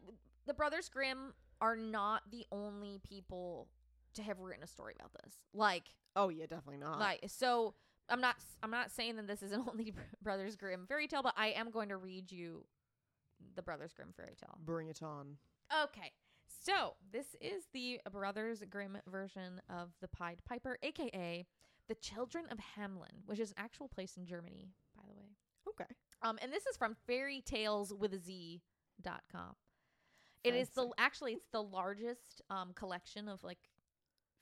Speaker 1: the Brothers Grimm are not the only people to have written a story about this. Like,
Speaker 2: oh yeah, definitely not.
Speaker 1: like so. I'm not. I'm not saying that this is an only Brothers Grimm fairy tale, but I am going to read you the Brothers Grimm fairy tale.
Speaker 2: Bring it on.
Speaker 1: Okay. So, this is the Brothers Grimm version of the Pied Piper, aka the Children of Hamelin, which is an actual place in Germany, by the way.
Speaker 2: Okay.
Speaker 1: Um, and this is from fairytaleswithaz.com. It is the actually it's the largest um collection of like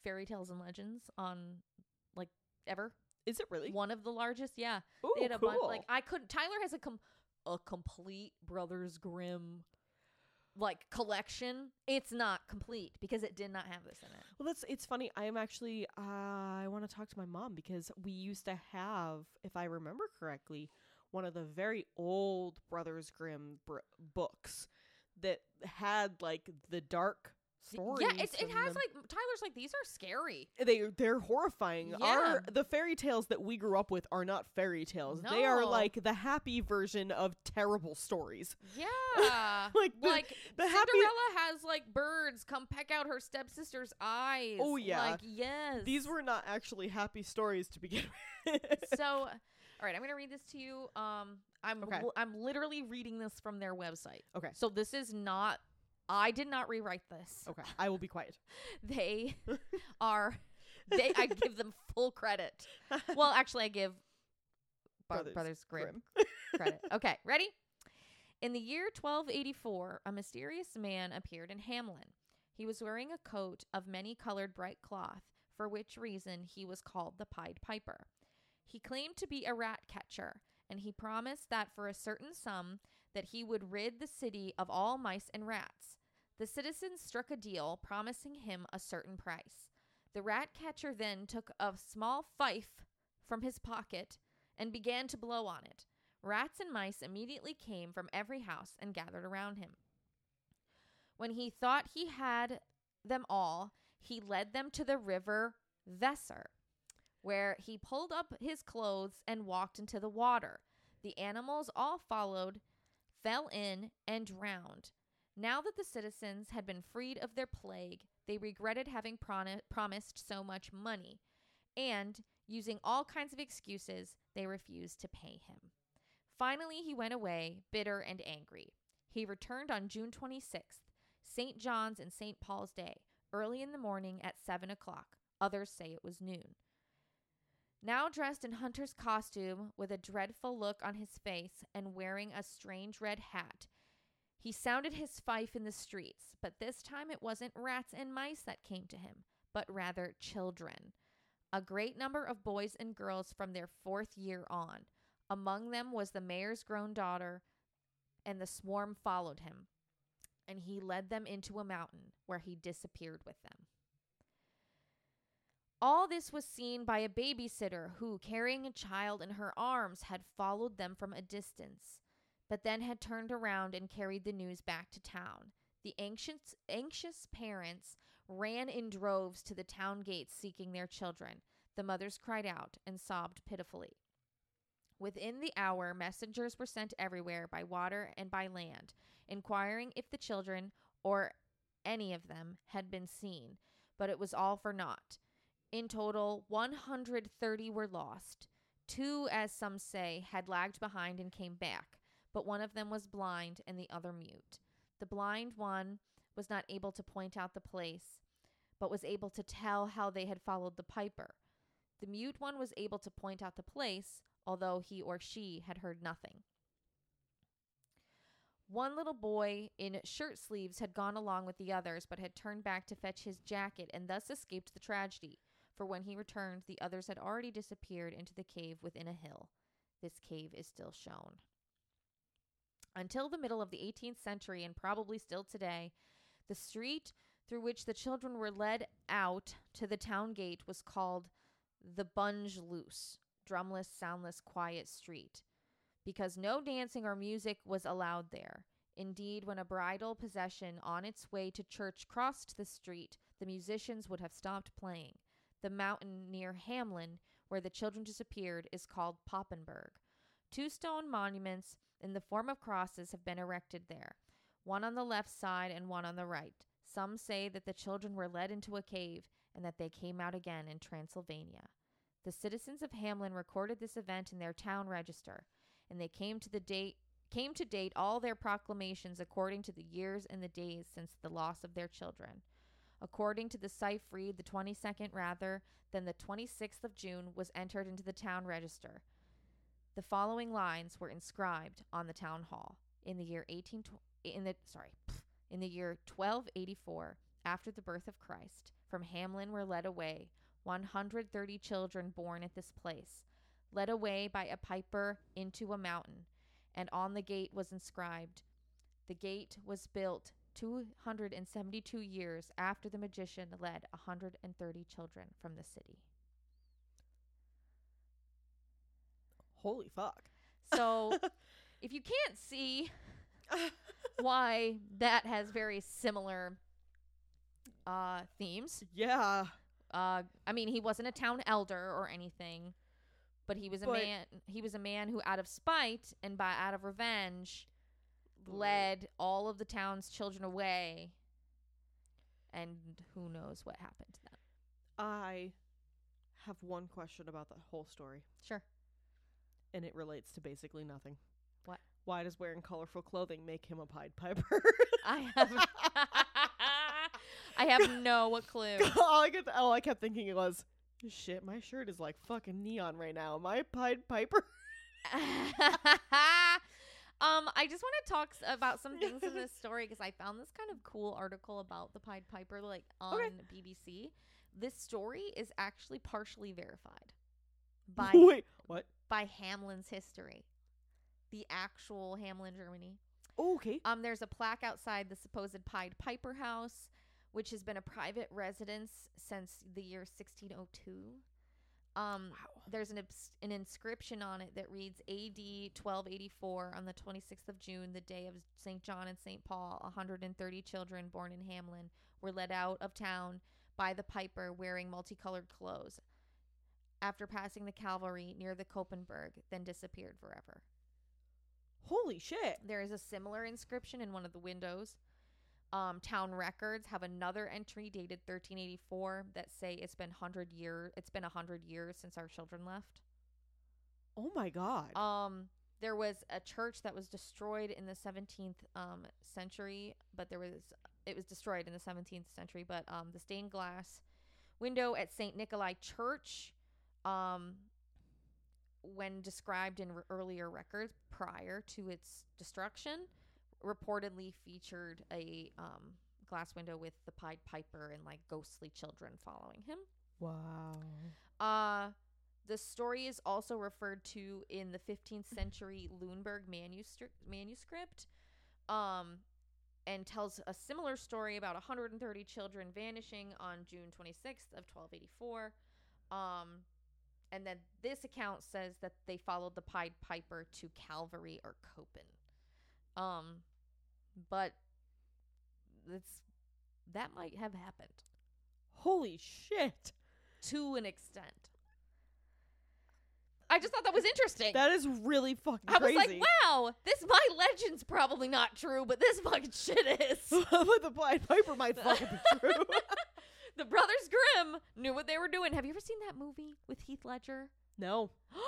Speaker 1: fairy tales and legends on like ever.
Speaker 2: Is it really?
Speaker 1: One of the largest, yeah.
Speaker 2: Ooh,
Speaker 1: They had a
Speaker 2: cool.
Speaker 1: bunch like I couldn't Tyler has a com- a complete Brothers Grimm like collection. It's not complete because it did not have this in it.
Speaker 2: Well, that's it's funny. I am actually uh, I want to talk to my mom because we used to have, if I remember correctly, one of the very old Brothers Grimm br- books that had like the dark stories.
Speaker 1: yeah, it's, it has
Speaker 2: them.
Speaker 1: like Tyler's like these are scary.
Speaker 2: they they're horrifying.
Speaker 1: Yeah.
Speaker 2: Our the fairy tales that we grew up with are not fairy tales. They are like the happy version of terrible stories.
Speaker 1: Yeah.
Speaker 2: Like the,
Speaker 1: like
Speaker 2: the happy
Speaker 1: Cinderella has like birds come peck out her stepsister's eyes.
Speaker 2: Oh, yeah.
Speaker 1: Like yes.
Speaker 2: these were not actually happy stories to begin with.
Speaker 1: so all right, I'm gonna read this to you. Um I'm
Speaker 2: Okay.
Speaker 1: l- I'm literally reading this from their website.
Speaker 2: Okay.
Speaker 1: So this is not I did not rewrite this.
Speaker 2: okay, I will be quiet.
Speaker 1: They are they I give them full credit. Well, actually I give Bro-
Speaker 2: Brothers
Speaker 1: Brothers Grimm
Speaker 2: Grimm.
Speaker 1: credit. Okay, ready? In the year 1284, a mysterious man appeared in Hamelin. He was wearing a coat of many colored bright cloth, for which reason he was called the Pied Piper. He claimed to be a rat catcher, and he promised that for a certain sum that he would rid the city of all mice and rats. The citizens struck a deal promising him a certain price. The rat catcher then took a small fife from his pocket and began to blow on it. Rats and mice immediately came from every house and gathered around him. When he thought he had them all, he led them to the river Weser, where he pulled up his clothes and walked into the water. The animals all followed, fell in and drowned. Now that the citizens had been freed of their plague, they regretted having proni- promised so much money, and, using all kinds of excuses, they refused to pay him. Finally, he went away, bitter and angry. He returned on June 26th, St. John's and St. Paul's Day, early in the morning at 7 o'clock. Others say it was noon. Now dressed in hunter's costume, with a dreadful look on his face and wearing a strange red hat, he sounded his fife in the streets, but this time it wasn't rats and mice that came to him, but rather children. A great number of boys and girls from their fourth year on. Among them was the mayor's grown daughter, and the swarm followed him. And he led them into a mountain, where he disappeared with them. All this was seen by a babysitter who, carrying a child in her arms, had followed them from a distance, but then had turned around and carried the news back to town. The anxious, anxious parents ran in droves to the town gates seeking their children. The mothers cried out and sobbed pitifully. Within the hour, messengers were sent everywhere by water and by land, inquiring if the children, or any of them, had been seen, but it was all for naught. In total, 130 were lost. Two, as some say, had lagged behind and came back, but one of them was blind and the other mute. The blind one was not able to point out the place, but was able to tell how they had followed the piper. The mute one was able to point out the place, although he or she had heard nothing. One little boy in shirt sleeves had gone along with the others, but had turned back to fetch his jacket and thus escaped the tragedy. For when he returned, the others had already disappeared into the cave within a hill. This cave is still shown. Until the middle of the 18th century, and probably still today, the street through which the children were led out to the town gate was called the Bungelose, drumless, soundless, quiet street, because no dancing or music was allowed there. Indeed, when a bridal procession on its way to church crossed the street, the musicians would have stopped playing. The mountain near Hamlin, where the children disappeared, is called Poppenberg. Two stone monuments in the form of crosses have been erected there, one on the left side and one on the right. Some say that the children were led into a cave and that they came out again in Transylvania. The citizens of Hamlin recorded this event in their town register, and they came to the date came to date all their proclamations according to the years and the days since the loss of their children. According to the Seyfried, the 22nd rather than the 26th of June was entered into the town register. The following lines were inscribed on the town hall in the year 18 in the sorry, in the year 1284 after the birth of Christ. From Hamlin were led away 130 children born at this place, led away by a piper into a mountain, and on the gate was inscribed, The gate was built 272 years after the magician led 130 children from the city.
Speaker 2: Holy fuck.
Speaker 1: So, if you can't see why that has very similar uh, themes,
Speaker 2: yeah.
Speaker 1: uh, I mean, he wasn't a town elder or anything, but he was a
Speaker 2: But-
Speaker 1: man. He was a man who, out of spite and by out of revenge, led all of the town's children away. And who knows what happened to them?
Speaker 2: I have one question about the whole story,
Speaker 1: Sure.
Speaker 2: and it relates to basically nothing.
Speaker 1: What?
Speaker 2: Why does wearing colorful clothing make him a Pied Piper?
Speaker 1: I have. I have no clue.
Speaker 2: all I could, all I kept thinking it was, shit, my shirt is like fucking neon right now. Am I a Pied Piper?
Speaker 1: Um, I just want to talk about some things in this story because I found this kind of cool article about the Pied Piper, like on
Speaker 2: Okay.
Speaker 1: BBC. This story is actually partially verified by
Speaker 2: Wait, what?
Speaker 1: by Hamlin's history, the actual Hamlin, Germany.
Speaker 2: Oh, okay.
Speaker 1: Um, there's a plaque outside the supposed Pied Piper house, which has been a private residence since the year 1602. Um,
Speaker 2: Wow.
Speaker 1: there's an an inscription on it that reads AD 1284 on the 26th of June, the day of St. John and St. Paul. 130 children born in Hamlin were led out of town by the piper wearing multicolored clothes. After passing the cavalry near the Koppenberg, then disappeared forever.
Speaker 2: Holy shit.
Speaker 1: There is a similar inscription in one of the windows. Um, town records have another entry dated 1384 that say it's been hundred year. It's been a hundred years since our children left.
Speaker 2: Oh my god.
Speaker 1: Um, there was a church that was destroyed in the 17th um, century, but there was it was destroyed in the 17th century. But um, the stained glass window at Saint Nikolai Church, um, when described in re- earlier records prior to its destruction, reportedly featured a um, glass window with the Pied Piper and like ghostly children following him.
Speaker 2: wow.
Speaker 1: Uh the story is also referred to in the 15th century Lüneburg manuscript, manuscript um, and tells a similar story about 130 children vanishing on June 26th of 1284. Um, and then this account says that they followed the Pied Piper to Calvary or Koppen. Um, but it's that might have happened
Speaker 2: Holy shit.
Speaker 1: to an extent. I just thought that was interesting.
Speaker 2: That is really fucking
Speaker 1: I was
Speaker 2: crazy.
Speaker 1: like, wow, this my legend's probably not true, but this fucking shit is.
Speaker 2: but the Pied Piper might fucking be true.
Speaker 1: the Brothers Grimm knew what they were doing. Have you ever seen that movie with Heath Ledger?
Speaker 2: no.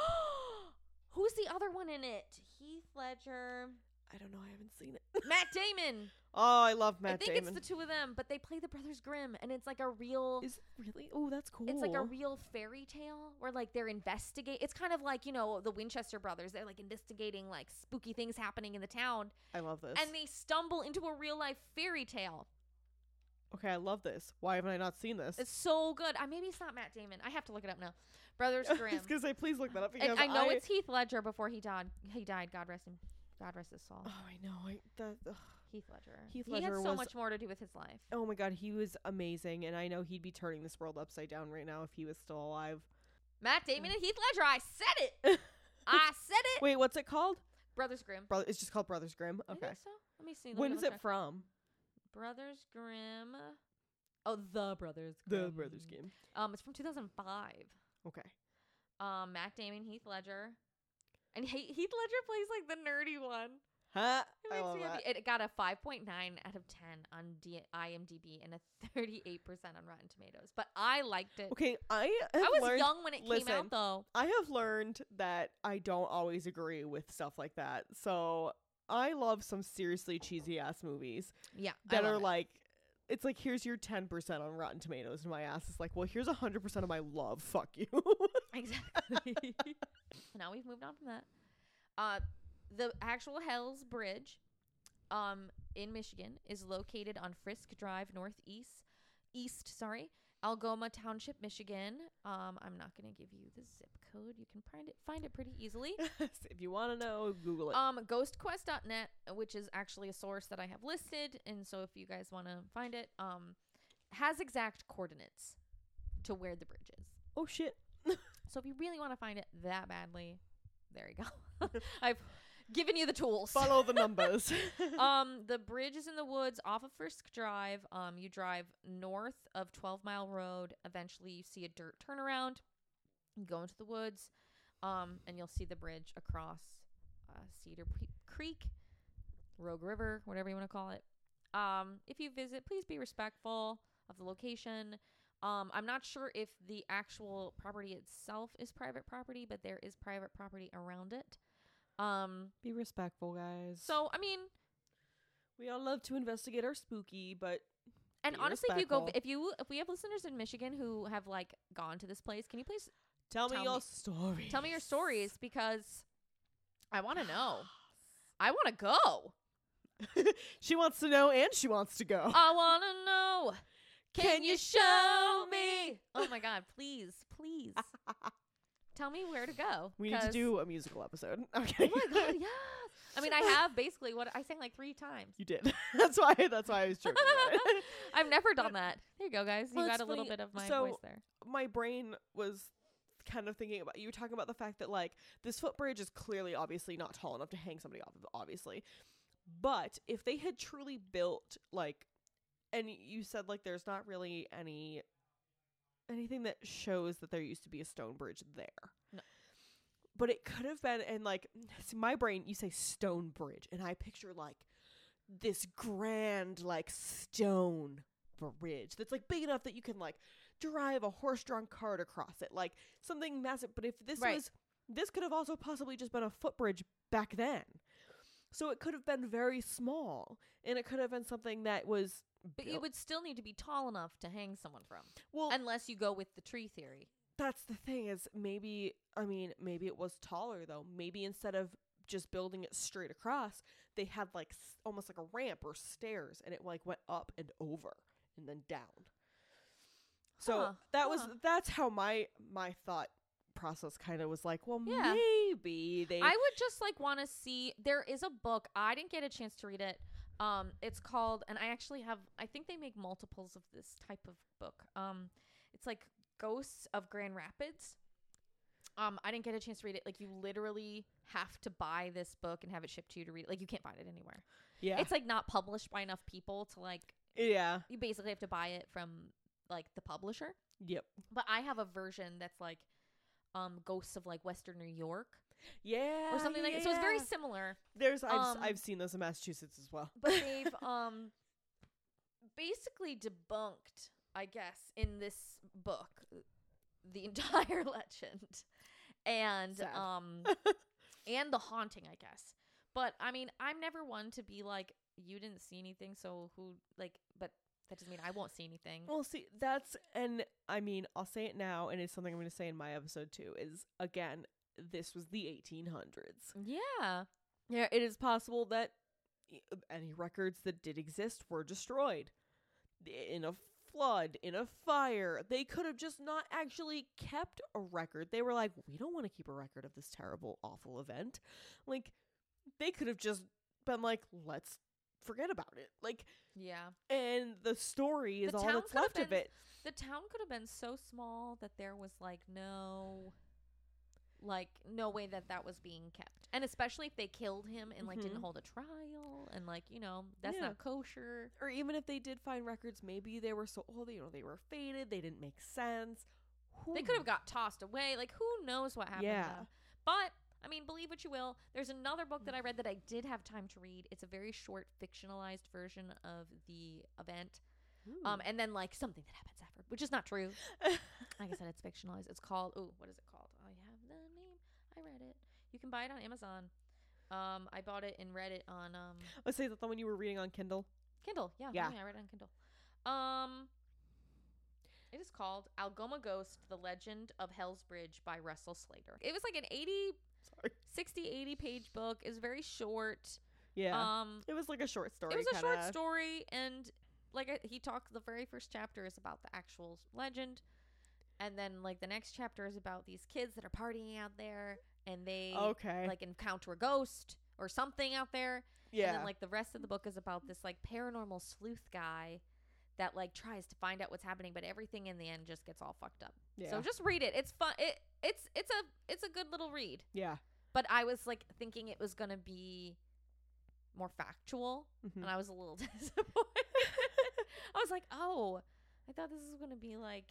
Speaker 1: Who's the other one in it? Heath Ledger,
Speaker 2: I don't know. I haven't seen it.
Speaker 1: Matt Damon.
Speaker 2: Oh, I love Matt Damon.
Speaker 1: I think
Speaker 2: Damon.
Speaker 1: it's the two of them, but they play the Brothers Grimm, and it's like a real.
Speaker 2: Is it really? Oh, that's cool.
Speaker 1: It's like a real fairy tale where like they're investigate. It's kind of like you know the Winchester brothers. They're like investigating like spooky things happening in the town,
Speaker 2: I love this.
Speaker 1: and they stumble into a real life fairy tale.
Speaker 2: okay, I love this. Why haven't I not seen this?
Speaker 1: It's so good. I maybe it's not Matt Damon. I have to look it up now. Brothers
Speaker 2: I
Speaker 1: Grimm.
Speaker 2: was gonna say, please look that up because
Speaker 1: and I know it's Heath Ledger before he died. He died. God rest him. God rest his soul.
Speaker 2: Oh, I know. I that. ugh.
Speaker 1: Heath Ledger.
Speaker 2: Heath
Speaker 1: he
Speaker 2: Ledger
Speaker 1: had so
Speaker 2: was-
Speaker 1: much more to do with his life.
Speaker 2: Oh my god, he was amazing, and I know he'd be turning this world upside down right now if he was still alive.
Speaker 1: Matt Damon and Heath Ledger. I said it. I said it.
Speaker 2: Wait, what's it called?
Speaker 1: Brothers Grimm.
Speaker 2: Brother, it's just called Brothers Grimm.
Speaker 1: I
Speaker 2: Okay.
Speaker 1: think so. Let me see. Let
Speaker 2: When
Speaker 1: me
Speaker 2: is it
Speaker 1: check.
Speaker 2: from?
Speaker 1: Brothers Grimm. Oh, the Brothers
Speaker 2: The Brothers Grimm.
Speaker 1: Um, it's from 2005.
Speaker 2: Okay.
Speaker 1: Um, Matt Damon, Heath Ledger, and he- Heath Ledger plays like the nerdy one.
Speaker 2: Huh?
Speaker 1: It
Speaker 2: I
Speaker 1: makes me happy. It got a 5.9 out of 10 on D- IMDb and a 38% on Rotten Tomatoes. But I liked it.
Speaker 2: Okay, I have
Speaker 1: I was
Speaker 2: learned,
Speaker 1: young when it came out, though.
Speaker 2: I have learned that I don't always agree with stuff like that. So I love some seriously cheesy ass movies
Speaker 1: Yeah,
Speaker 2: that are like, it's like here's your ten percent on Rotten Tomatoes, and my ass is like, well, here's hundred percent of my love. Fuck you.
Speaker 1: exactly. now we've moved on from that. Uh, the actual Hell's Bridge, um, in Michigan, is located on Friske Drive Northeast, east. Sorry, Algoma Township, Michigan. Um, I'm not gonna give you the zip code. You can find it find it pretty easily.
Speaker 2: if you want to know, Google it.
Speaker 1: Um, ghostquest.net, which is actually a source that I have listed, and so if you guys want to find it, um, has exact coordinates to where the bridge is.
Speaker 2: oh shit.
Speaker 1: So if you really want to find it that badly, there you go. I've given you the tools.
Speaker 2: Follow the numbers.
Speaker 1: um, the bridge is in the woods off of Friske Drive. Um, you drive north of 12 Mile Road. Eventually, you see a dirt turnaround. You go into the woods, um, and you'll see the bridge across uh, Cedar P- Creek, Rogue River, whatever you want to call it. Um, if you visit, please be respectful of the location. Um, I'm not sure if the actual property itself is private property, but there is private property around it. Um,
Speaker 2: Be respectful, guys.
Speaker 1: so I mean,
Speaker 2: we all love to investigate our spooky, but
Speaker 1: And
Speaker 2: Be
Speaker 1: honestly, if you go, if you, if we have listeners in Michigan who have like gone to this place, can you please
Speaker 2: tell me your
Speaker 1: me-
Speaker 2: story.
Speaker 1: tell me your stories because I want to know. I want to go.
Speaker 2: she wants to know and she wants to go.
Speaker 1: I want to know. Can, you show me? Oh my God! Please, please, tell me where to go.
Speaker 2: we need to
Speaker 1: 'cause-
Speaker 2: do a musical episode.
Speaker 1: Oh
Speaker 2: Okay.
Speaker 1: my God! Yes. I mean, I have basically what I sang like three times.
Speaker 2: You did. that's why. That's why I was joking. about it.
Speaker 1: I've never done that. There you go, guys. You
Speaker 2: Well,
Speaker 1: got
Speaker 2: it's
Speaker 1: a little
Speaker 2: funny.
Speaker 1: bit of my
Speaker 2: So-
Speaker 1: voice there.
Speaker 2: My brain was kind of thinking about you were talking about the fact that like this footbridge is clearly obviously not tall enough to hang somebody off of obviously but if they had truly built like and you said like there's not really any anything that shows that there used to be a stone bridge there
Speaker 1: No.
Speaker 2: but it could have been and like see, my brain you say stone bridge and I picture like this grand like stone bridge that's like big enough that you can like drive a horse-drawn cart across it like something massive but if this
Speaker 1: Right.
Speaker 2: was this could have also possibly just been a footbridge back then so it could have been very small and it could have been something that was
Speaker 1: But you would still need to be tall enough to hang someone from,
Speaker 2: well
Speaker 1: unless you go with the tree theory.
Speaker 2: that's the thing is maybe i mean maybe it was taller though maybe instead of just building it straight across they had like s- almost like a ramp or stairs and it like went up and over and then down so
Speaker 1: Huh,
Speaker 2: that was that's how my my thought process kind of was like well
Speaker 1: Yeah.
Speaker 2: maybe they
Speaker 1: I would just like want to see. There is a book. I didn't get a chance to read it. Um, it's called, and I actually have. I think they make multiples of this type of book. Um, it's like Ghosts of Grand Rapids. Um, I didn't get a chance to read it. Like you literally have to buy this book and have it shipped to you to read. it. Like you can't find it anywhere.
Speaker 2: yeah
Speaker 1: It's like not published by enough people to like.
Speaker 2: yeah
Speaker 1: You basically have to buy it from like the publisher.
Speaker 2: yep
Speaker 1: But I have a version that's like, um, Ghosts of like Western New York
Speaker 2: yeah
Speaker 1: or something like that. So it's very
Speaker 2: yeah.
Speaker 1: similar.
Speaker 2: there's I've,
Speaker 1: um,
Speaker 2: I've seen those in massachusetts as well
Speaker 1: but they've um basically debunked i guess in this book the entire legend and
Speaker 2: Sad.
Speaker 1: um and the haunting i guess but i mean i'm never one to be like you didn't see anything so who like but that doesn't mean i won't see anything
Speaker 2: Well, see, that's and I mean, I'll say it now, and it's something I'm going to say in my episode too. Is again, this was the 1800s.
Speaker 1: yeah
Speaker 2: Yeah, it is possible that any records that did exist were destroyed in a flood, in a fire. They could have just not actually kept a record. They were like, we don't want to keep a record of this terrible, awful event. Like, they could have just been like, let's forget about it. Like,
Speaker 1: yeah
Speaker 2: and the story is
Speaker 1: The
Speaker 2: all that's left of it.
Speaker 1: the town could have been so small that there was like no like no way that that was being kept and especially if they killed him and like didn't
Speaker 2: Mhm.
Speaker 1: hold a trial and like you know that's
Speaker 2: Yeah.
Speaker 1: not kosher
Speaker 2: or even if they did find records, maybe they were so old, you know, they were faded, they didn't make sense.
Speaker 1: they could have got tossed away like who knows what happened
Speaker 2: Yeah.
Speaker 1: but i mean believe what you will there's another book that i read that i did have time to read it's a very short fictionalized version of the event um and then like something that happens after which is not true like I said, it's fictionalized. It's called. Oh, what is it called? I have the name. I read it. You can buy it on Amazon. Um, I bought it and read it on um
Speaker 2: Let's say that the one you were reading on Kindle.
Speaker 1: Kindle. Yeah,
Speaker 2: Yeah.
Speaker 1: I read it on Kindle. Um, it is called Algoma Ghost: The Legend of Hell's Bridge by Russell Slater. It was like an 80,
Speaker 2: Sorry.
Speaker 1: 60, 80 page book. It's very short.
Speaker 2: Yeah.
Speaker 1: Um,
Speaker 2: it was like a short story.
Speaker 1: it was a short
Speaker 2: kinda.
Speaker 1: story, and like he talked, the very first chapter is about the actual legend, and then like the next chapter is about these kids that are partying out there, and they
Speaker 2: Okay.
Speaker 1: like encounter a ghost or something out there,
Speaker 2: yeah.
Speaker 1: and then like the rest of the book is about this like paranormal sleuth guy that like tries to find out what's happening, but everything in the end just gets all fucked up.
Speaker 2: yeah.
Speaker 1: So just read it. It's fun. It it's it's a it's a good little read.
Speaker 2: yeah.
Speaker 1: But I was like thinking it was gonna be more factual
Speaker 2: Mhm.
Speaker 1: and I was a little disappointed. I was like, oh, I thought this was gonna be like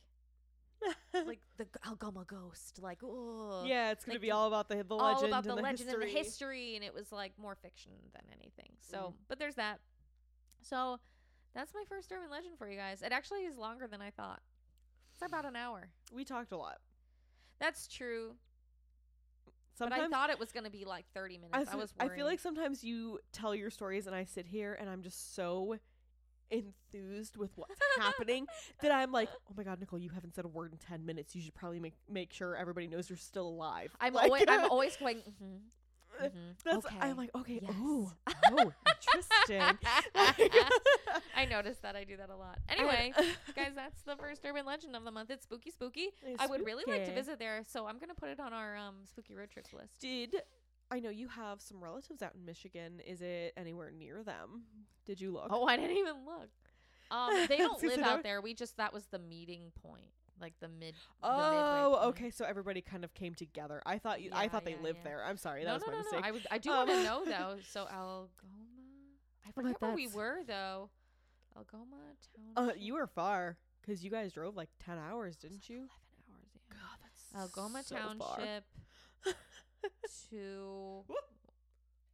Speaker 1: like the Algoma ghost, like oh
Speaker 2: yeah, it's gonna
Speaker 1: like
Speaker 2: be all about the the
Speaker 1: all
Speaker 2: legend
Speaker 1: about the
Speaker 2: and the
Speaker 1: legend
Speaker 2: history.
Speaker 1: and the history, and it was like more fiction than anything. So,
Speaker 2: Mhm.
Speaker 1: but there's that. So that's my first urban legend for you guys. It actually is longer than I thought. It's about an hour.
Speaker 2: We talked a lot.
Speaker 1: That's true,
Speaker 2: Sometimes
Speaker 1: but I thought it was gonna be like 30 minutes.
Speaker 2: I,
Speaker 1: I, was.
Speaker 2: I feel like sometimes you tell your stories and I sit here and I'm just so enthused with what's happening that I'm like, oh my god, Nicole, you haven't said a word in ten minutes. You should probably make make sure everybody knows you're still alive.
Speaker 1: I'm
Speaker 2: Like,
Speaker 1: always. I'm always going. Mm-hmm, mm-hmm,
Speaker 2: That's
Speaker 1: okay.
Speaker 2: I'm like, okay,
Speaker 1: yes."
Speaker 2: oh, oh, interesting.
Speaker 1: I noticed that I do that a lot. Anyway, guys, that's the first urban legend of the month. It's spooky, spooky.
Speaker 2: It's
Speaker 1: I would really like to visit there, so I'm gonna put it on our um spooky road trip list.
Speaker 2: Did I know you have some relatives out in Michigan? Is it anywhere near them? Did you look?
Speaker 1: Oh, I didn't even look. Um, they don't live out there. We just that was the meeting point, like the mid.
Speaker 2: Oh,
Speaker 1: point.
Speaker 2: okay. So everybody kind of came together. I thought you. I
Speaker 1: Yeah,
Speaker 2: thought they lived
Speaker 1: yeah.
Speaker 2: there. I'm sorry. That
Speaker 1: No,
Speaker 2: was
Speaker 1: no,
Speaker 2: my
Speaker 1: no,
Speaker 2: mistake.
Speaker 1: no. I. I do
Speaker 2: Um,
Speaker 1: want to know though. So Algoma. I
Speaker 2: but
Speaker 1: forget where we were though. Algoma town.
Speaker 2: Uh, you were far because you guys drove like ten hours, didn't you?
Speaker 1: Eleven hours. Yeah.
Speaker 2: God, that's
Speaker 1: Algoma
Speaker 2: so.
Speaker 1: Township. to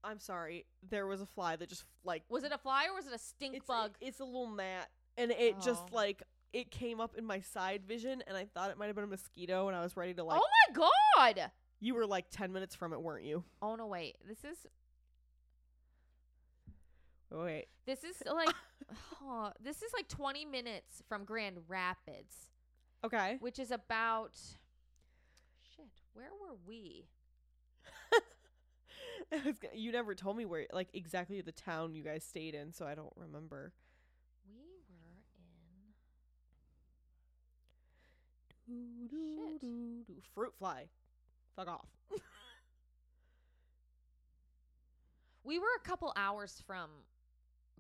Speaker 2: I'm sorry. There was a fly that just like
Speaker 1: was it a fly or was it a stink
Speaker 2: it's
Speaker 1: bug?
Speaker 2: it's a little gnat, and it
Speaker 1: Oh.
Speaker 2: just like it came up in my side vision, and I thought it might have been a mosquito, and I was ready to like.
Speaker 1: oh my god!
Speaker 2: You were like ten minutes from it, weren't you?
Speaker 1: Oh no, wait. This is
Speaker 2: wait.
Speaker 1: this is like oh, this is like 20 minutes from Grand Rapids,
Speaker 2: Okay.
Speaker 1: which is about shit. Where were we?
Speaker 2: I was g- you never told me where, like, exactly the town you guys stayed in, so I don't remember.
Speaker 1: We were in Shit.
Speaker 2: Fruit fly. Fuck off.
Speaker 1: we were a couple hours from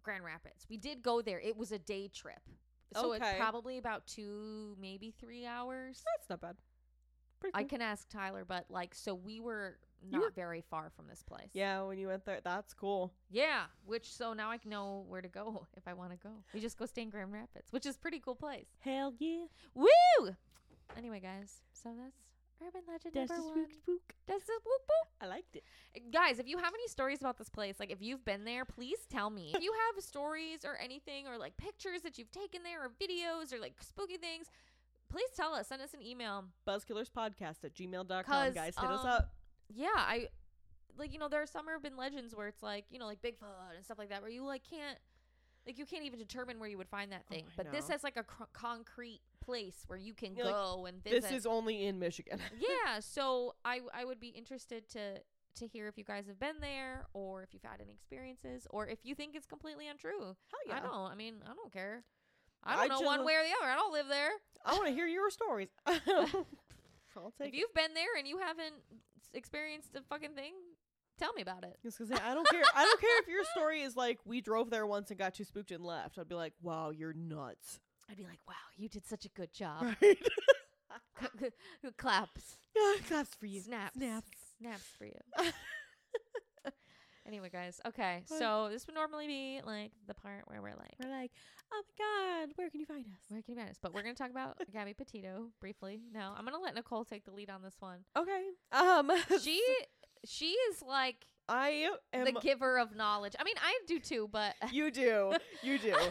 Speaker 1: Grand Rapids. We did go there. It was a day trip. So
Speaker 2: Okay.
Speaker 1: it's probably about 2 maybe 3 hours.
Speaker 2: That's not bad. Pretty
Speaker 1: I can ask Tyler, but like so we were not
Speaker 2: were-
Speaker 1: very far from this place.
Speaker 2: Yeah, when you went there, that's cool.
Speaker 1: Yeah, which so now I know where to go if I want to go. We just go stay in Grand Rapids, which is a pretty cool place.
Speaker 2: Hell yeah.
Speaker 1: Woo! Anyway, guys, so that's urban legend
Speaker 2: That's
Speaker 1: number one.
Speaker 2: spook spook.
Speaker 1: That's the whoop whoop.
Speaker 2: I liked it.
Speaker 1: Guys, if you have any stories about this place, like if you've been there, please tell me. if you have stories or anything, or like pictures that you've taken there, or videos, or like spooky things, please tell us. Send us an email.
Speaker 2: Buzzkillerspodcast at gmail.com. Guys, hit us
Speaker 1: um,
Speaker 2: up.
Speaker 1: Yeah, I like you know there are some urban legends where it's like you know like Bigfoot and stuff like that where you like can't like you can't even determine where you would find that
Speaker 2: Oh,
Speaker 1: thing.
Speaker 2: I
Speaker 1: but this
Speaker 2: know.
Speaker 1: has like a cr- concrete place where you can
Speaker 2: You're like,
Speaker 1: go and visit.
Speaker 2: This is only in Michigan.
Speaker 1: yeah, so I I would be interested to to hear if you guys have been there or if you've had any experiences or if you think it's completely untrue.
Speaker 2: Hell yeah.
Speaker 1: I don't. I mean, I don't care. I
Speaker 2: I
Speaker 1: don't know
Speaker 2: just
Speaker 1: one way or the other. I don't live there.
Speaker 2: I want to hear your stories. I'll
Speaker 1: If
Speaker 2: it.
Speaker 1: you've been there and you haven't experienced a fucking thing, tell me about it.
Speaker 2: Just 'cause I don't care. I don't care if your story is like we drove there once and got too spooked and left. I'd be like, wow, you're nuts.
Speaker 1: I'd be like, "Wow, you did such a good job."
Speaker 2: Right?
Speaker 1: Claps,
Speaker 2: Claps for you.
Speaker 1: snaps,
Speaker 2: Snaps.
Speaker 1: snaps for you. Anyway, guys. Okay,
Speaker 2: What?
Speaker 1: so this would normally be like the part where we're like,
Speaker 2: We're like, oh my god, where can you find us?
Speaker 1: where can you find us? But we're gonna talk about Gabby Petito briefly. No, I'm gonna let Nicole take the lead on this one.
Speaker 2: Okay. Um.
Speaker 1: She she is like
Speaker 2: I am.
Speaker 1: the giver of knowledge. I mean, I do too, but
Speaker 2: you do. You do.
Speaker 1: I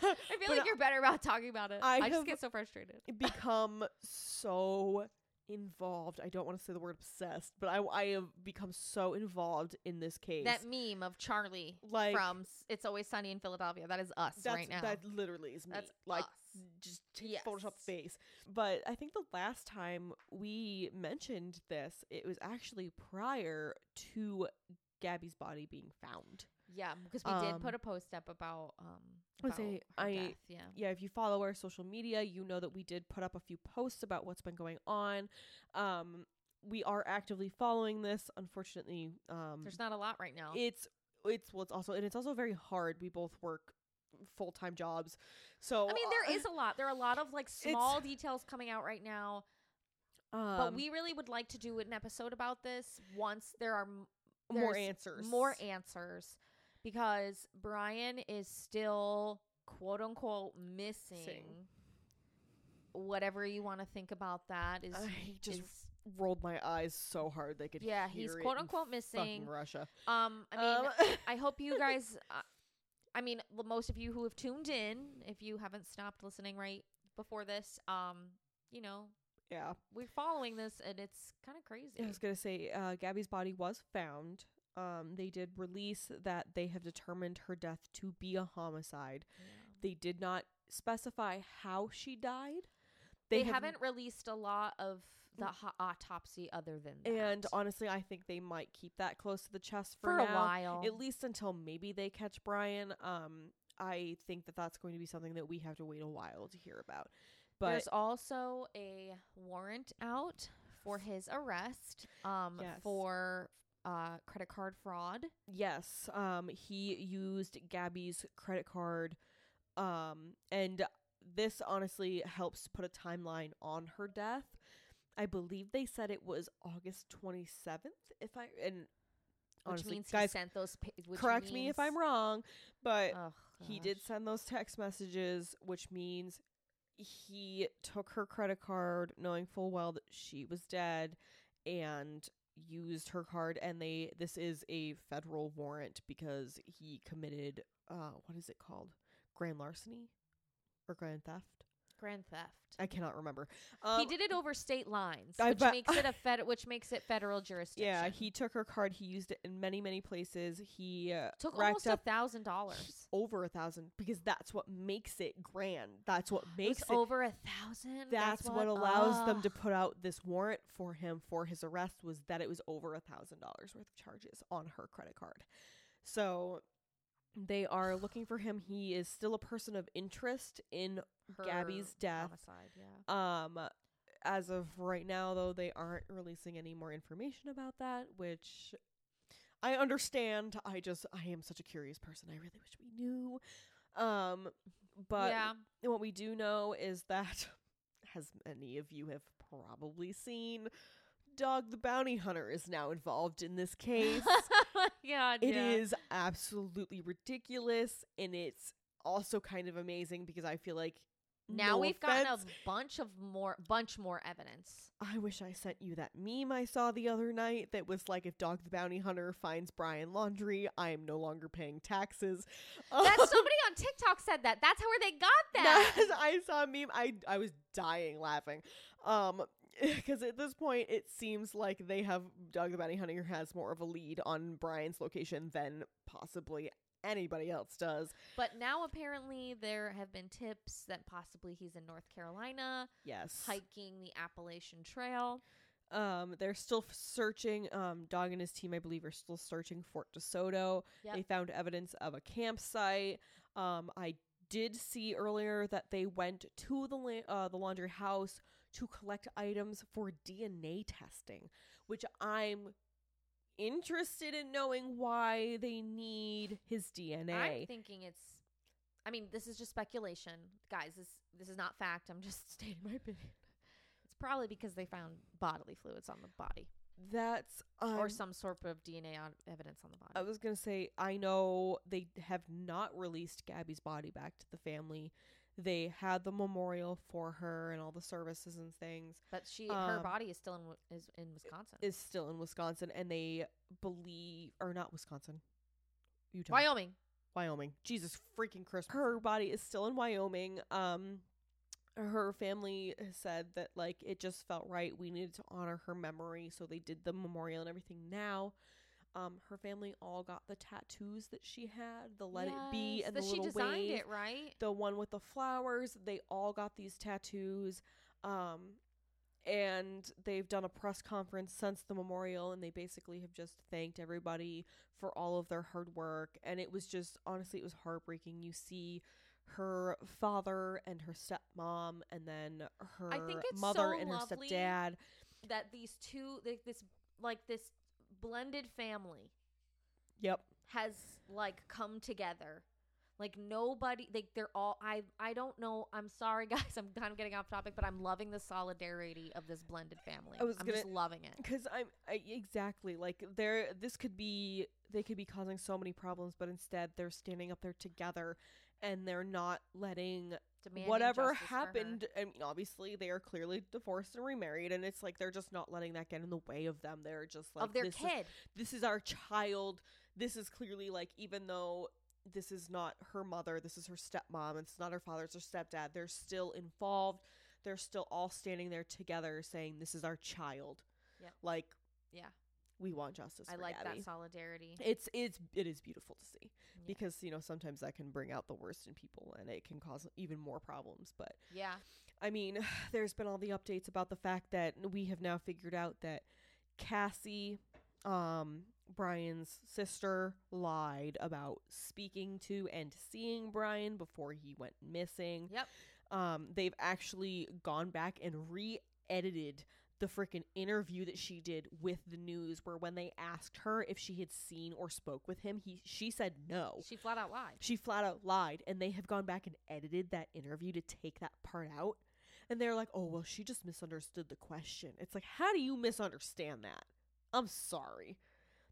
Speaker 1: feel
Speaker 2: But
Speaker 1: like you're better about talking about it.
Speaker 2: I
Speaker 1: I, just get so frustrated.
Speaker 2: become so involved. I don't want to say the word obsessed, but I I have become so involved in this case.
Speaker 1: That meme of Charlie
Speaker 2: like
Speaker 1: from It's Always Sunny in Philadelphia. That is us right now.
Speaker 2: That literally is me.
Speaker 1: That's
Speaker 2: like
Speaker 1: us.
Speaker 2: just take
Speaker 1: Yes.
Speaker 2: Photoshop face. But I think the last time we mentioned this, it was actually prior to Gabby's body being found.
Speaker 1: Yeah, because we
Speaker 2: Um,
Speaker 1: did put a post up about um
Speaker 2: I would say I-
Speaker 1: death. Yeah.
Speaker 2: yeah, if you follow our social media, you know that we did put up a few posts about what's been going on. Um, we are actively following this. Unfortunately, um,
Speaker 1: There's not a lot right now.
Speaker 2: it's it's well, it's also and it's also very hard. We both work full time jobs, so
Speaker 1: I mean, there
Speaker 2: uh,
Speaker 1: is a lot. There are a lot of like small details coming out right now,
Speaker 2: um,
Speaker 1: but we really would like to do an episode about this once there are m-
Speaker 2: more answers,
Speaker 1: more answers because Brian is still quote unquote missing.
Speaker 2: Sing.
Speaker 1: Whatever you want to think about that is
Speaker 2: I just
Speaker 1: is
Speaker 2: rolled my eyes so hard they could.
Speaker 1: yeah he's quote unquote missing.
Speaker 2: Russia.
Speaker 1: Um, I mean,
Speaker 2: Um,
Speaker 1: I hope you guys. Uh, I mean, most of you who have tuned in, if you haven't stopped listening right before this, um, you know,
Speaker 2: yeah,
Speaker 1: we're following this, and it's kind of crazy.
Speaker 2: I was gonna say, uh, Gabby's body was found. Um, they did release that they have determined her death to be a homicide. They did not specify how she died.
Speaker 1: They,
Speaker 2: have-
Speaker 1: haven't released a lot of the ho- autopsy other than that.
Speaker 2: And honestly, I think they might keep that close to the chest for,
Speaker 1: for, a while,
Speaker 2: at least until maybe they catch Brian. Um, I think that that's going to be something that we have to wait a while to hear about. But
Speaker 1: there's also a warrant out for his arrest. Um,
Speaker 2: Yes.
Speaker 1: for uh credit card fraud.
Speaker 2: yes, um, he used Gabby's credit card, um, and this honestly helps put a timeline on her death. I believe they said it was August twenty seventh. If I and
Speaker 1: Which
Speaker 2: honestly,
Speaker 1: means
Speaker 2: guys,
Speaker 1: he sent those. Which
Speaker 2: correct me if I'm wrong, but
Speaker 1: Oh,
Speaker 2: he did send those text messages, which means he took her credit card knowing full well that she was dead and used her card and they this is a federal warrant because he committed uh what is it called? Grand larceny or grand theft?
Speaker 1: Grand theft.
Speaker 2: I cannot remember. Um,
Speaker 1: he did it over state lines,
Speaker 2: I
Speaker 1: which
Speaker 2: bet-
Speaker 1: makes it a fed, which makes it federal jurisdiction.
Speaker 2: Yeah, he took her card. He used it in many, many places. He uh,
Speaker 1: took almost a thousand dollars.
Speaker 2: over a thousand because that's what makes it grand. That's what
Speaker 1: It
Speaker 2: makes it.
Speaker 1: over a thousand.
Speaker 2: that's what, allows them to put out this warrant for him for his arrest was that it was over a thousand dollars worth of charges on her credit card. So they are looking for him. He is still a person of interest in Gabby's death.
Speaker 1: Homicide, yeah.
Speaker 2: Um, as of right now, though, they aren't releasing any more information about that, which I understand. I just I am such a curious person. I really wish we knew. Um, but
Speaker 1: yeah.
Speaker 2: what we do know is that, as many of you have probably seen, Dog the Bounty Hunter is now involved in this case.
Speaker 1: yeah,
Speaker 2: It is absolutely ridiculous, and it's also kind of amazing because I feel like
Speaker 1: Now
Speaker 2: no
Speaker 1: we've gotten a bunch of more, bunch more evidence.
Speaker 2: I wish I sent you that meme I saw the other night that was like, if Dog the Bounty Hunter finds Brian Laundrie, I am no longer paying taxes.
Speaker 1: That somebody on TikTok said that. That's where they got that.
Speaker 2: That- I saw a meme. I I was dying laughing. Um, because at this point it seems like they have Dog the Bounty Hunter has more of a lead on Brian's location than possibly anybody else does.
Speaker 1: But now apparently there have been tips that possibly he's in North Carolina
Speaker 2: Yes.
Speaker 1: hiking the Appalachian Trail.
Speaker 2: Um, they're still searching. Um, Dog and his team, I believe, are still searching Fort DeSoto.
Speaker 1: Yep.
Speaker 2: They found evidence of a campsite. Um, I did see earlier that they went to the la- uh, the Laundrie house to collect items for DNA testing, which I'm interested in knowing why they need his DNA.
Speaker 1: I'm thinking it's. I mean, this is just speculation, guys. This this is not fact. I'm just stating my opinion. It's probably because they found bodily fluids on the body
Speaker 2: That's um,
Speaker 1: or some sort of DNA on, evidence on the body.
Speaker 2: I was gonna say I know they have not released Gabby's body back to the family. They had the memorial for her and all the services and things
Speaker 1: but she, her
Speaker 2: um,
Speaker 1: body is still in is in Wisconsin,
Speaker 2: is still in Wisconsin, and they believe or not Wisconsin, Utah,
Speaker 1: Wyoming.
Speaker 2: Wyoming. Jesus freaking Christ! Her body is still in Wyoming. Um, her family said that like it just felt right. We needed to honor her memory, so they did the memorial and everything. Now, um, her family all got the tattoos that she had, the "Let It Be" and
Speaker 1: that
Speaker 2: the
Speaker 1: she
Speaker 2: little
Speaker 1: designed
Speaker 2: wave,
Speaker 1: it right.
Speaker 2: the one with the flowers. They all got these tattoos. Um, and they've done a press conference since the memorial and they basically have just thanked everybody for all of their hard work and it was just honestly it was heartbreaking you see her father and her stepmom and then her
Speaker 1: think it's
Speaker 2: mother
Speaker 1: so
Speaker 2: and her stepdad
Speaker 1: That these two, like this, like this blended family
Speaker 2: yep
Speaker 1: has like come together. Like nobody, like they're all. I I don't know. I'm sorry, guys. I'm kind of getting off topic, but I'm loving the solidarity of this blended family.
Speaker 2: I was
Speaker 1: I'm
Speaker 2: gonna-
Speaker 1: just loving it.
Speaker 2: because i'm I, exactly like they're this could be they could be causing so many problems but instead they're standing up there together and they're not letting
Speaker 1: Demanding
Speaker 2: whatever
Speaker 1: justice for her.
Speaker 2: happened I mean, obviously they are clearly divorced and remarried and it's like they're just not letting that get in the way of them they're just like
Speaker 1: of their
Speaker 2: this is,
Speaker 1: kid.
Speaker 2: this is our child this is clearly like even though this is not her mother this is her stepmom and it's not her father it's her stepdad they're still involved they're still all standing there together saying this is our child
Speaker 1: Yep.
Speaker 2: like
Speaker 1: Yeah.
Speaker 2: We want justice
Speaker 1: I like
Speaker 2: Gabby.
Speaker 1: that solidarity.
Speaker 2: it's it's it is beautiful to see
Speaker 1: Yeah.
Speaker 2: because you know sometimes that can bring out the worst in people and it can cause even more problems but
Speaker 1: yeah.
Speaker 2: I mean, there's been all the updates about the fact that we have now figured out that Cassie, um, Brian's sister, lied about speaking to and seeing Brian before he went missing.
Speaker 1: Yep.
Speaker 2: Um, they've actually gone back and re edited the freaking interview that she did with the news where when they asked her if she had seen or spoke with him he she said no.
Speaker 1: She flat out lied.
Speaker 2: she flat out lied and they have gone back and edited that interview to take that part out. And they're like oh well she just misunderstood the question. It's like how do you misunderstand that? I'm sorry.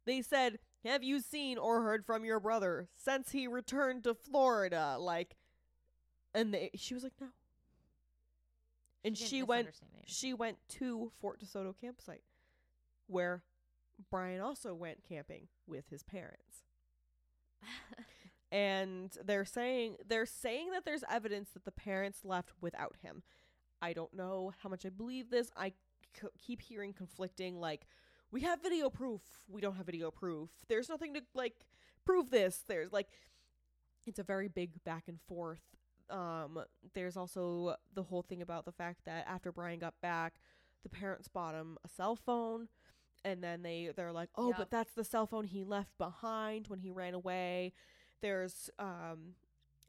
Speaker 2: They said have you seen or heard from your brother since he returned to florida? Like and they she was like no and she went she went to fort desoto campsite where Brian also went camping with his parents. and they're saying they're saying that there's evidence that the parents left without him. I don't know how much I believe this. I c- keep hearing conflicting like we have video proof, we don't have video proof. There's nothing to like prove this. There's like it's a very big back and forth. Um there's also the whole thing about the fact that after Brian got back, the parents bought him a cell phone and then they they're like, "Oh,
Speaker 1: Yep.
Speaker 2: but that's the cell phone he left behind when he ran away." There's um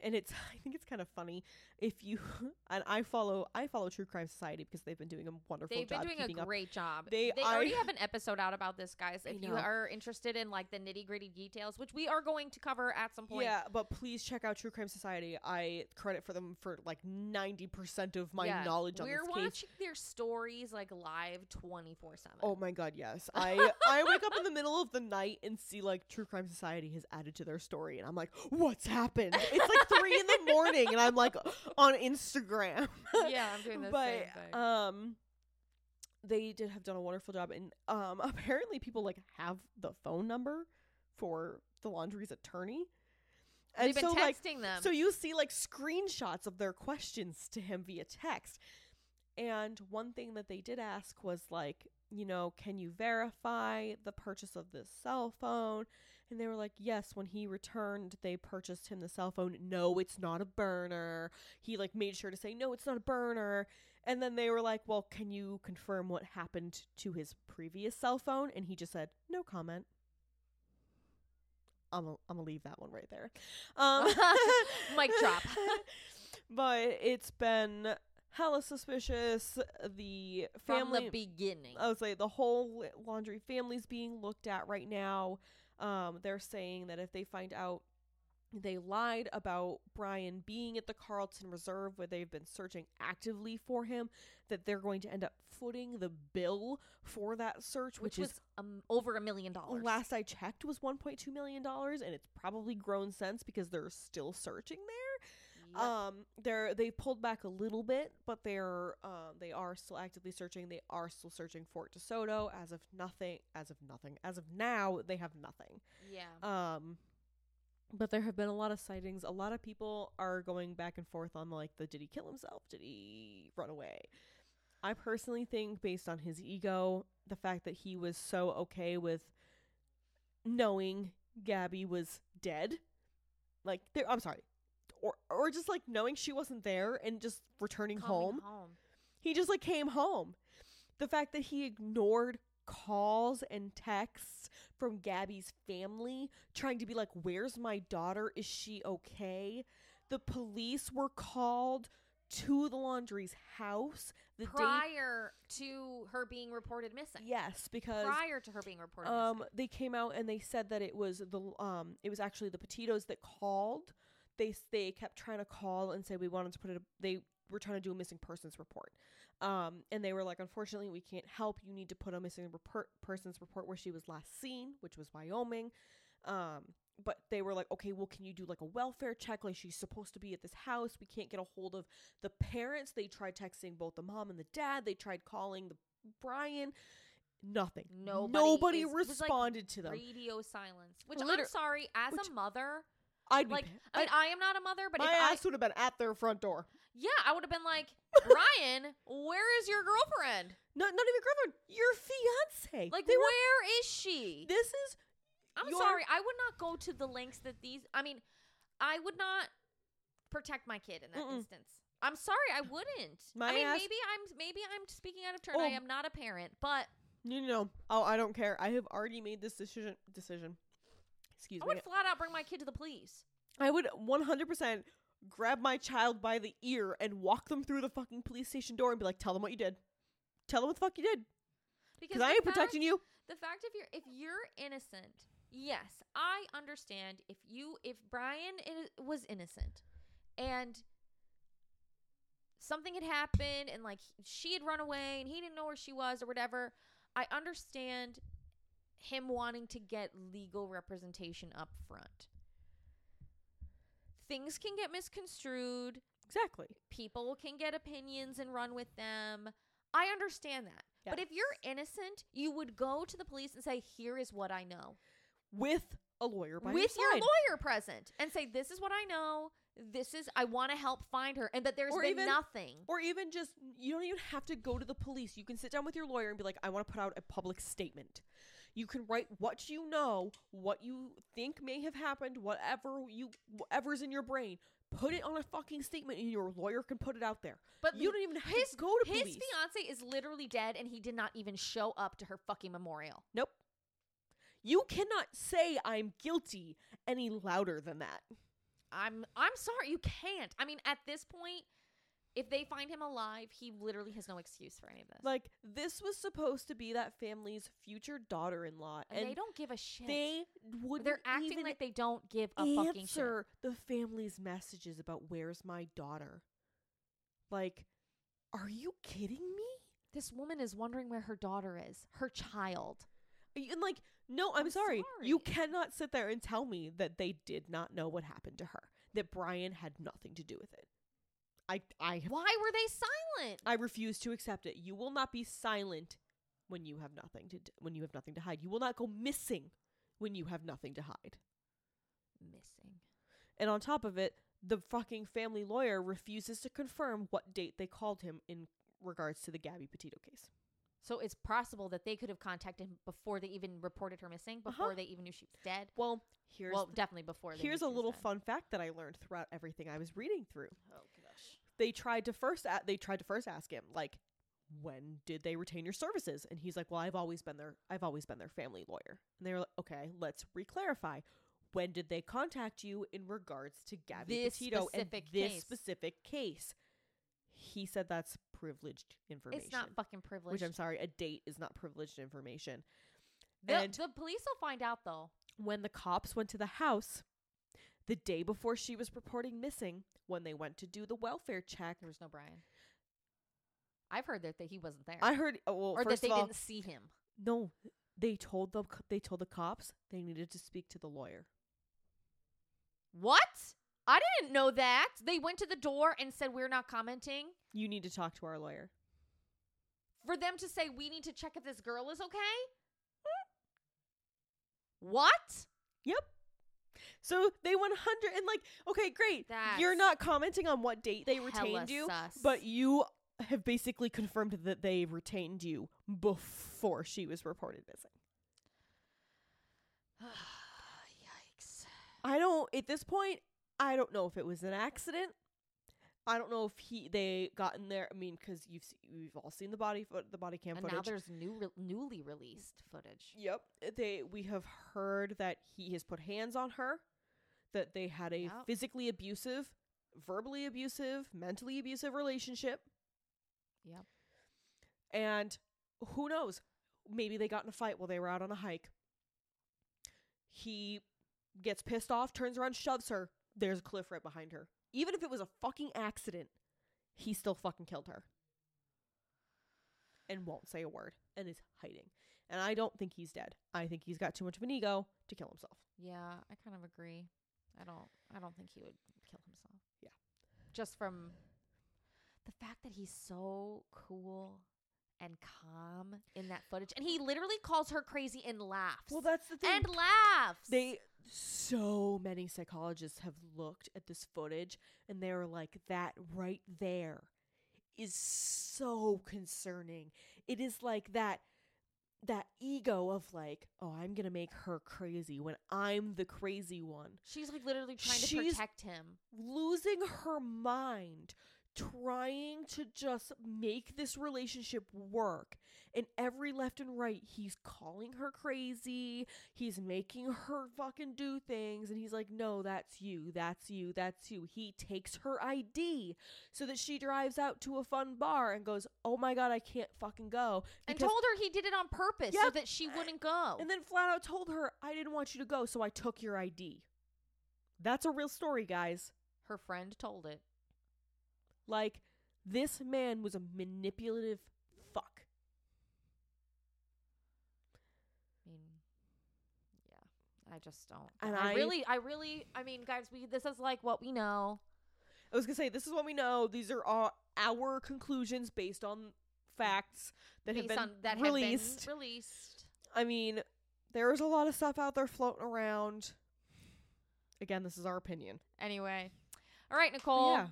Speaker 2: and it's I think it's kind of funny if you and I follow I follow True Crime Society because they've been doing a wonderful
Speaker 1: They've been
Speaker 2: job
Speaker 1: doing a
Speaker 2: keeping up.
Speaker 1: great job.
Speaker 2: They-
Speaker 1: They, already have an episode out about this, guys. If you are interested in like the nitty gritty details, which we are going to cover at some point.
Speaker 2: Yeah, but please check out True Crime Society. I credit for them for like 90% of my
Speaker 1: Yeah,
Speaker 2: knowledge on
Speaker 1: We're
Speaker 2: this case.
Speaker 1: watching their stories like live twenty four seven.
Speaker 2: Oh my god, yes. I I wake up in the middle of the night and see like True Crime Society has added to their story and I'm like, "What's happened?" It's like 3 in the morning and I'm like on Instagram.
Speaker 1: yeah, I'm doing the
Speaker 2: but
Speaker 1: same thing.
Speaker 2: um they did have done a wonderful job and um apparently people like have the phone number for the Laundrie's attorney. And
Speaker 1: They've been
Speaker 2: so like
Speaker 1: them.
Speaker 2: so you see like screenshots of their questions to him via text. And one thing that they did ask was like, you know, can you verify the purchase of this cell phone? And they were like, yes, when he returned, they purchased him the cell phone. No, it's not a burner. He like made sure to say, no, it's not a burner. And then they were like, well, can you confirm what happened to his previous cell phone? And he just said, no comment. I'm gonna I'm leave that one right there. Um,
Speaker 1: Mic drop.
Speaker 2: but it's been hella suspicious. The family From
Speaker 1: the beginning.
Speaker 2: I would say the whole Laundrie family's being looked at right now. Um, they're saying that if they find out they lied about Brian being at the Carlton Reserve where they've been searching actively for him, that they're going to end up footing the bill for that search,
Speaker 1: which,
Speaker 2: which,
Speaker 1: was um, over a million dollars.
Speaker 2: is last I checked was 1.2 million dollars, and it's probably grown since because they're still searching there.
Speaker 1: Yep.
Speaker 2: Um, they're they pulled back a little bit, but they're um they are still actively searching. They are still searching Fort DeSoto. As of nothing, as of nothing, as of now, they have nothing.
Speaker 1: yeah.
Speaker 2: Um, but there have been a lot of sightings. A lot of people are going back and forth on like the did he kill himself? Did he run away? I personally think based on his ego, the fact that he was so okay with knowing Gabby was dead, like there I'm sorry. Or or just like knowing she wasn't there and just returning home.
Speaker 1: home.
Speaker 2: He just like came home. The fact that he ignored calls and texts from Gabby's family trying to be like, Where's my daughter? Is she okay? The police were called to the Laundrie's house the day.
Speaker 1: prior to her being reported missing.
Speaker 2: Yes, because
Speaker 1: Prior to her being reported
Speaker 2: um
Speaker 1: missing.
Speaker 2: they came out and they said that it was the um it was actually the Petitos that called. They s- they kept trying to call and say we wanted to put it. They were trying to do a missing persons report. Um, and they were like, unfortunately, we can't help. You need to put a missing report, persons report where she was last seen, which was Wyoming. Um, but they were like, okay, well, can you do like a welfare check? Like she's supposed to be at this house. We can't get a hold of the parents. They tried texting both the mom and the dad. They tried calling the Brian. Nothing.
Speaker 1: Nobody
Speaker 2: Nobody
Speaker 1: is- was, like,
Speaker 2: responded to them.
Speaker 1: Radio silence. Which
Speaker 2: Liter-
Speaker 1: I'm sorry, as
Speaker 2: which-
Speaker 1: a mother,
Speaker 2: I'd be
Speaker 1: like
Speaker 2: pa-
Speaker 1: I mean, I am not a mother, but
Speaker 2: my
Speaker 1: if I
Speaker 2: ass would have been at their front door.
Speaker 1: yeah, I would have been like, Brian, where is your girlfriend?
Speaker 2: Not not even girlfriend, your fiance.
Speaker 1: Like,
Speaker 2: they were.
Speaker 1: where is she?
Speaker 2: This is
Speaker 1: I'm
Speaker 2: your-
Speaker 1: sorry, I would not go to the lengths that these. I mean, I would not protect my kid in that
Speaker 2: Mm-mm.
Speaker 1: instance. I'm sorry, I wouldn't.
Speaker 2: My
Speaker 1: I mean,
Speaker 2: ass-
Speaker 1: maybe I'm maybe I'm speaking out of turn. I
Speaker 2: Oh.
Speaker 1: am not a parent, but
Speaker 2: no no no. Oh, I don't care. I have already made this decision. Decision. Excuse
Speaker 1: I
Speaker 2: me.
Speaker 1: would flat out bring my kid to the police.
Speaker 2: I would 100% grab my child by the ear and walk them through the fucking police station door and be like, "Tell them what you did. Tell them what the fuck you did."
Speaker 1: Because
Speaker 2: I ain't
Speaker 1: fact-
Speaker 2: protecting you.
Speaker 1: the fact if you're if you're innocent yes i understand if you if brian i- was innocent and something had happened and like she had run away and he didn't know where she was or whatever i understand him wanting to get legal representation up front things can get misconstrued
Speaker 2: Exactly.
Speaker 1: people can get opinions and run with them. I understand that. But if you're innocent, you would go to the police and say, "Here is what I know."
Speaker 2: with a lawyer by
Speaker 1: with
Speaker 2: your,
Speaker 1: your lawyer present and say this is what i know this is i want to help find her and that there's
Speaker 2: Or
Speaker 1: been
Speaker 2: even-
Speaker 1: nothing
Speaker 2: Or even just, you don't even have to go to the police. You can sit down with your lawyer and be like, I want to put out a public statement. You can write what you know, what you think may have happened, whatever you, whatever's in your brain. Put it on a fucking statement, and your lawyer can put it out there.
Speaker 1: but
Speaker 2: You don't even have
Speaker 1: his
Speaker 2: to go to
Speaker 1: his
Speaker 2: police.
Speaker 1: fiance is literally dead and he did not even show up to her fucking memorial
Speaker 2: Nope. You cannot say I'm guilty any louder than that.
Speaker 1: i'm i'm sorry you can't i mean at this point if they find him alive he literally has no excuse for any of this
Speaker 2: Like this was supposed to be that family's future daughter-in-law,
Speaker 1: and,
Speaker 2: and
Speaker 1: they don't give a shit
Speaker 2: they would
Speaker 1: they're acting like they don't give a fucking shit
Speaker 2: answer the family's messages about where's my daughter. Like, are you kidding me?
Speaker 1: this woman is wondering where her daughter is her child
Speaker 2: And like, no, I'm,
Speaker 1: I'm
Speaker 2: sorry. You cannot sit there and tell me that they did not know what happened to her. That Brian had nothing to do with it. I I
Speaker 1: why were they silent
Speaker 2: I refuse to accept it. You will not be silent when you have nothing to d- when you have nothing to hide. You will not go missing when you have nothing to hide.
Speaker 1: missing
Speaker 2: And on top of it, the fucking family lawyer refuses to confirm what date they called him in regards to the Gabby Petito case.
Speaker 1: So it's possible that they could have contacted him before they even reported her missing, before
Speaker 2: Uh-huh.
Speaker 1: they even knew she was dead.
Speaker 2: Well, here's
Speaker 1: well, definitely before. They
Speaker 2: here's a little
Speaker 1: dead.
Speaker 2: fun fact that I learned throughout everything I was reading through.
Speaker 1: Oh.
Speaker 2: They tried to first a- they tried to first ask him like when did they retain your services? And he's like, "Well, I've always been their I've always been their family lawyer." And they were like, "Okay, let's reclarify. When did they contact you in regards to Gabby
Speaker 1: This
Speaker 2: Petito and this
Speaker 1: case.
Speaker 2: specific case?" He said that's privileged information.
Speaker 1: It's not fucking privileged.
Speaker 2: which I'm sorry, a date is not privileged information.
Speaker 1: the,
Speaker 2: and-
Speaker 1: the police will find out though.
Speaker 2: When the cops went to the house the day before she was reporting missing, when they went to do the welfare check,
Speaker 1: There was no Brian. I've heard that, that he wasn't there,
Speaker 2: I heard oh, well,
Speaker 1: or that they
Speaker 2: all,
Speaker 1: didn't see him.
Speaker 2: no, they told the they told the cops they needed to speak to the lawyer.
Speaker 1: What? I didn't know that. They went to the door and said we're not commenting.
Speaker 2: You need to talk to our lawyer.
Speaker 1: For them to say we need to check if this girl is okay. Hmm? What?
Speaker 2: Yep. So they 100 and like okay, great. You're not commenting on what date they retained you,
Speaker 1: sus.
Speaker 2: but you have basically confirmed that they retained you before she was reported missing.
Speaker 1: Yikes.
Speaker 2: I don't at this point I don't know if it was an accident. I don't know if he they got in there. I mean, because you've se- we've all seen the body fo- the body cam
Speaker 1: And
Speaker 2: footage.
Speaker 1: now there's new re- newly released footage.
Speaker 2: Yep. Eh, they we have heard that he has put hands on her, that they had a
Speaker 1: Yep.
Speaker 2: physically abusive, verbally abusive, mentally abusive relationship.
Speaker 1: Yep.
Speaker 2: And who knows? Maybe they got in a fight while they were out on a hike. He gets pissed off, turns around, shoves her. There's a cliff right behind her. Even if it was a fucking accident, he still fucking killed her. And won't say a word and is hiding. And I don't think he's dead. I think he's got too much of an ego to kill himself.
Speaker 1: Yeah, I kind of agree. I don't I don't think he would kill himself.
Speaker 2: Yeah.
Speaker 1: Just from the fact that he's so cool and calm in that footage. And he literally calls her crazy and laughs.
Speaker 2: Well, that's the thing.
Speaker 1: and laughs.
Speaker 2: They so many psychologists have looked at this footage and they're like that right there is so concerning. It is like that that ego of like, oh, I'm going to make her crazy when I'm the crazy one.
Speaker 1: She's like literally trying to
Speaker 2: She's-
Speaker 1: protect him.
Speaker 2: Losing her mind trying to just make this relationship work. And every left and right, he's calling her crazy. He's making her fucking do things. And he's like, no, that's you. That's you. That's you. He takes her ID so that she drives out to a fun bar and goes, oh my God, I can't fucking go.
Speaker 1: And told her he did it on purpose so that she wouldn't go.
Speaker 2: and then flat out told her, I didn't want you to go, so I took your ID. That's a real story, guys.
Speaker 1: her friend told it.
Speaker 2: Like, this man was a manipulative fuck.
Speaker 1: I mean, yeah, I just don't.
Speaker 2: And
Speaker 1: I,
Speaker 2: I-
Speaker 1: really, I really, I mean, guys, we this is like what we know.
Speaker 2: I was gonna say, this is what we know. These are all our conclusions based on facts that have been
Speaker 1: on that
Speaker 2: released.
Speaker 1: have been released.
Speaker 2: I mean, there's a lot of stuff out there floating around. Again, this is our opinion.
Speaker 1: Anyway, all right, Nicole.
Speaker 2: yeah,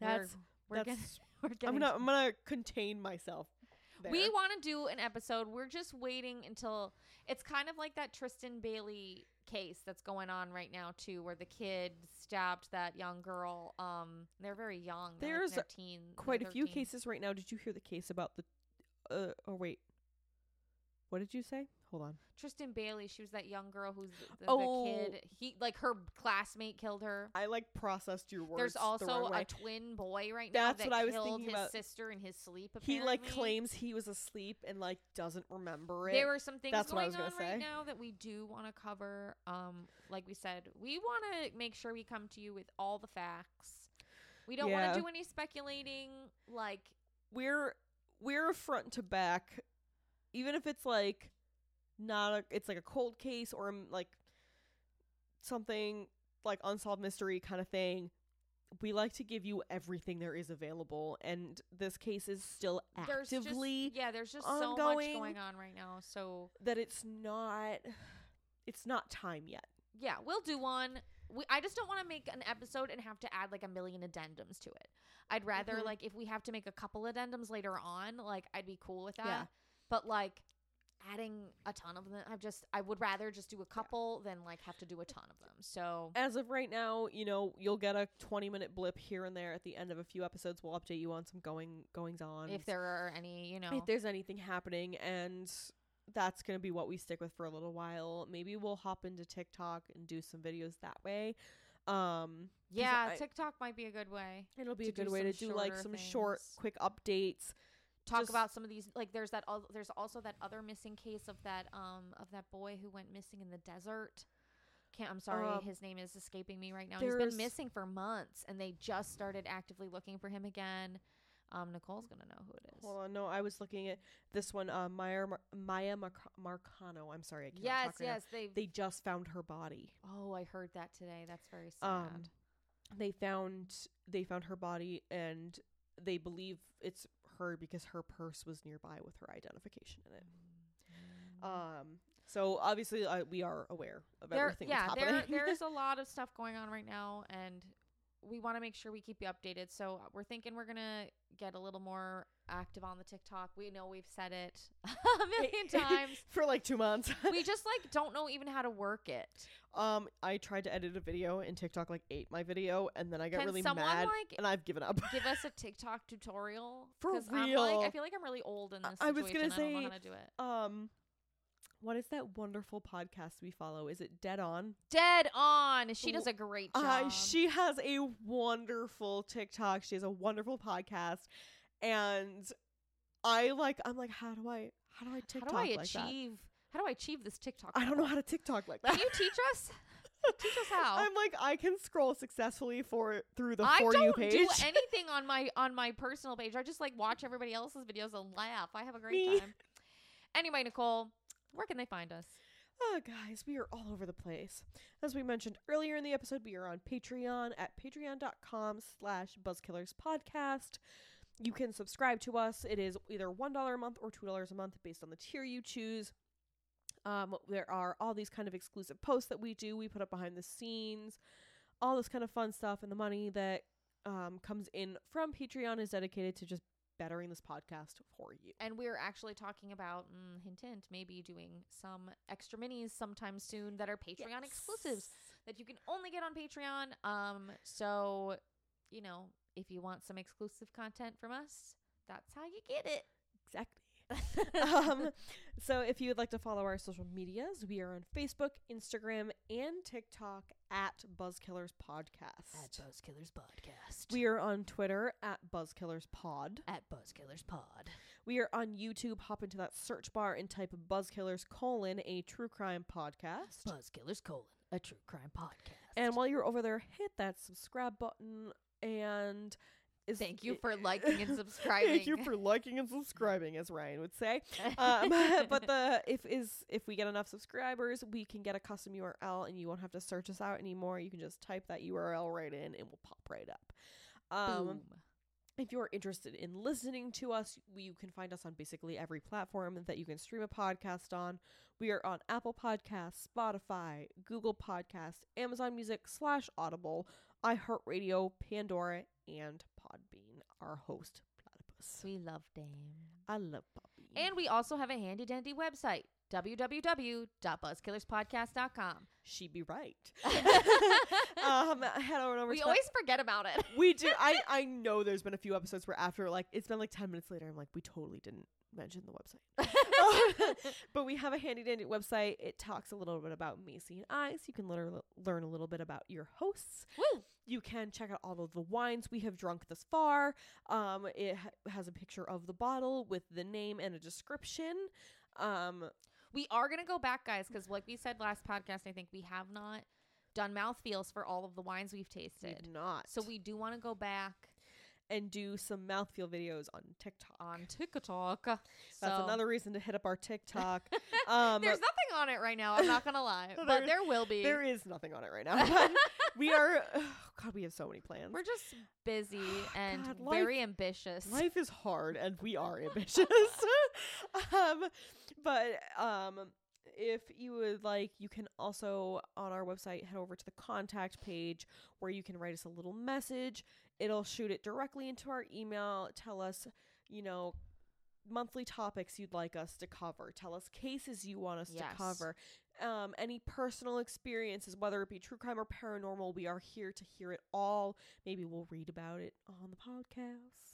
Speaker 1: we're-
Speaker 2: that's
Speaker 1: we're, getting,
Speaker 2: that's.
Speaker 1: we're getting.
Speaker 2: I'm gonna I'm gonna contain myself. There.
Speaker 1: We want to do an episode. We're just waiting until it's kind of like that Tristan Bailey case that's going on right now too, where the kid stabbed that young girl. Um, they're very young. They're
Speaker 2: There's
Speaker 1: teen,
Speaker 2: quite a few cases right now. Did you hear the case about the? Uh, oh wait, what did you say? Hold on.
Speaker 1: Tristan Bailey. She was that young girl who's the, the
Speaker 2: Oh.
Speaker 1: kid. He like her classmate killed her.
Speaker 2: I like processed your words.
Speaker 1: There's
Speaker 2: the
Speaker 1: also
Speaker 2: way.
Speaker 1: a twin boy right now
Speaker 2: That's
Speaker 1: that
Speaker 2: what I was
Speaker 1: killed
Speaker 2: thinking
Speaker 1: his
Speaker 2: about.
Speaker 1: sister in his sleep.
Speaker 2: he like claims he was asleep and like doesn't remember it.
Speaker 1: There were some things
Speaker 2: That's what I
Speaker 1: going
Speaker 2: was gonna
Speaker 1: right
Speaker 2: say.
Speaker 1: now that we do want to cover. Um, like we said, we want to make sure we come to you with all the facts. We don't want to do any speculating. Like,
Speaker 2: we're we're front to back, even if it's like not a it's like a cold case or um, like something like unsolved mystery kind of thing. We like to give you everything there is available, and this case is still
Speaker 1: there's
Speaker 2: actively
Speaker 1: just, yeah, there's just so much going on right now. So
Speaker 2: that it's not it's not time yet.
Speaker 1: yeah, we'll do one. We, I just don't want to make an episode and have to add like a million addendums to it. I'd rather
Speaker 2: Mhm.
Speaker 1: like if we have to make a couple addendums later on, like I'd be cool with that.
Speaker 2: Yeah.
Speaker 1: But like adding a ton of them, I've just I would rather just do a couple than like have to do a ton of them. So
Speaker 2: As of right now, you know, you'll get a 20 minute blip here and there at the end of a few episodes. We'll update you on some going goings on.
Speaker 1: if there are any, you know,
Speaker 2: if there's anything happening and that's going to be what we stick with for a little while. Maybe we'll hop into TikTok and do some videos that way. Um
Speaker 1: yeah,
Speaker 2: I-
Speaker 1: TikTok might be a good way.
Speaker 2: it'll be a good way to do like some short quick updates.
Speaker 1: Talk
Speaker 2: Just-
Speaker 1: about some of these like there's that al- there's also that other missing case of that um of that boy who went missing in the desert. Can't I'm sorry,
Speaker 2: Um,
Speaker 1: his name is escaping me right now. he's been missing for months and they just started actively looking for him again. Um Nicole's going to know who it is.
Speaker 2: Hold on, no, I was looking at this one uh Maya Mar- Maya Marc- Marcano. I'm sorry, I can't
Speaker 1: yes,
Speaker 2: talk right
Speaker 1: yes, they
Speaker 2: They just found her body.
Speaker 1: Oh, I heard that today. That's very sad.
Speaker 2: Um, they found they found her body and they believe it's her because her purse was nearby with her identification in it. Um, so obviously uh, we are aware of
Speaker 1: there,
Speaker 2: everything
Speaker 1: yeah,
Speaker 2: that's
Speaker 1: there,
Speaker 2: happening.
Speaker 1: there's a lot of stuff going on right now, and we want to make sure we keep you updated. So we're thinking we're gonna get a little more active on the TikTok. We know we've said it a million times.
Speaker 2: for like two months.
Speaker 1: we just like don't know even how to work it.
Speaker 2: um, I tried to edit a video and TikTok like ate my video, and then I got
Speaker 1: Can
Speaker 2: really
Speaker 1: someone
Speaker 2: mad,
Speaker 1: like
Speaker 2: and I've given up.
Speaker 1: give us a TikTok tutorial?
Speaker 2: For
Speaker 1: 'Cause I'm like, I feel like I'm really old in this
Speaker 2: I was gonna say
Speaker 1: I don't know how to do it.
Speaker 2: um, what is that wonderful podcast we follow? Is it Dead On?
Speaker 1: Dead on. She does a great job.
Speaker 2: Uh, she has a wonderful TikTok. She has a wonderful podcast, and I like. I'm like, how do I? How do I
Speaker 1: how do I
Speaker 2: like that?
Speaker 1: achieve? How do I achieve this TikTok?
Speaker 2: I don't know how to TikTok like that.
Speaker 1: Can you teach us? teach us how.
Speaker 2: I'm like, I can scroll successfully for through the
Speaker 1: I
Speaker 2: for
Speaker 1: don't
Speaker 2: you page.
Speaker 1: do anything on my on my personal page. I just like watch everybody else's videos and laugh. I have a great
Speaker 2: Me.
Speaker 1: time. Anyway, Nicole, where can they find us?
Speaker 2: Oh, guys, we are all over the place. As we mentioned earlier in the episode, we are on Patreon at patreon.com slash buzzkillerspodcast. You can subscribe to us. It is either $1 a month or $2 a month based on the tier you choose. Um, there are all these kind of exclusive posts that we do. We put up behind the scenes, all this kind of fun stuff, and the money that um, comes in from Patreon is dedicated to just bettering this podcast for you.
Speaker 1: And we're actually talking about mm, hint hint maybe doing some extra minis sometime soon that are Patreon exclusives that you can only get on Patreon. Um, so you know if you want some exclusive content from us, that's how you get it.
Speaker 2: Exactly. um, so if you would like to follow our social medias, we are on Facebook, Instagram, and TikTok at Buzzkillers Podcast.
Speaker 1: At Buzzkillers Podcast.
Speaker 2: We are on Twitter at Buzzkillers Pod.
Speaker 1: at Buzzkillers Pod.
Speaker 2: We are on YouTube. Hop into that search bar and type Buzzkillers colon a true crime podcast.
Speaker 1: Buzzkillers colon a true crime podcast.
Speaker 2: And while you're over there, hit that subscribe button and is
Speaker 1: Thank you for liking and subscribing.
Speaker 2: Thank you for liking and subscribing, as Ryan would say. um, but the if is if we get enough subscribers, we can get a custom URL, and you won't have to search us out anymore. You can just type that URL right in, and we'll pop right up. Um,
Speaker 1: Boom.
Speaker 2: If you're interested in listening to us, we- you can find us on basically every platform that you can stream a podcast on. We are on Apple Podcasts, Spotify, Google Podcasts, Amazon Music slash Audible, iHeartRadio, Pandora, and Podbean. Our host, Platypus.
Speaker 1: We love them.
Speaker 2: I love Poppy.
Speaker 1: And we also have a handy dandy website, www.buzzkillerspodcast.com.
Speaker 2: She'd be right. um, head on over
Speaker 1: we
Speaker 2: to that-
Speaker 1: always forget about it.
Speaker 2: we do. I I know there's been a few episodes where after like it's been like ten minutes later, I'm like, we totally didn't mention the website. but we have a handy dandy website. It talks a little bit about Macy and I, so you can learn learn a little bit about your hosts.
Speaker 1: Woo!
Speaker 2: You can check out all of the wines we have drunk thus far. Um, it ha- has a picture of the bottle with the name and a description. Um,
Speaker 1: We are gonna go back, guys, because like we said last podcast, I think we have not done mouthfeels for all of the wines we've tasted.
Speaker 2: we've not.
Speaker 1: So we do want to go back
Speaker 2: and do some mouthfeel videos on TikTok.
Speaker 1: on TikTok.
Speaker 2: That's
Speaker 1: So-
Speaker 2: another reason to hit up our TikTok. um,
Speaker 1: There's nothing on it right now. I'm not gonna lie,
Speaker 2: There-
Speaker 1: but there will be.
Speaker 2: There is nothing on it right now. We are. Oh God, we have so many plans.
Speaker 1: We're just busy and
Speaker 2: God,
Speaker 1: very ambitious.
Speaker 2: Life is hard, and we are ambitious. um, but um, if you would like, you can also on our website head over to the contact page where you can write us a little message. It'll shoot it directly into our email. Tell us, you know. Monthly topics you'd like us to cover. Tell us cases you want us
Speaker 1: Yes.
Speaker 2: to cover. Um, any personal experiences, whether it be true crime or paranormal, we are here to hear it all. Maybe we'll read about it on the podcast.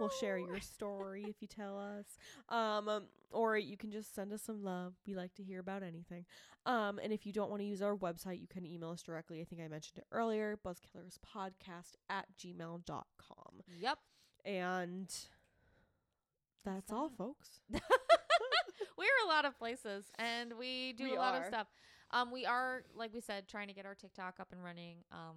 Speaker 2: We'll share your story if you tell us. Um, um, or you can just send us some love. We like to hear about anything. Um, and if you don't want to use our website, you can email us directly. I think I mentioned it earlier buzzkillerspodcast at gmail.com.
Speaker 1: Yep.
Speaker 2: And that's all, folks.
Speaker 1: We're a lot of places and we do
Speaker 2: We
Speaker 1: a lot of stuff. Um, we are, like we said, trying to get our TikTok up and running. Um,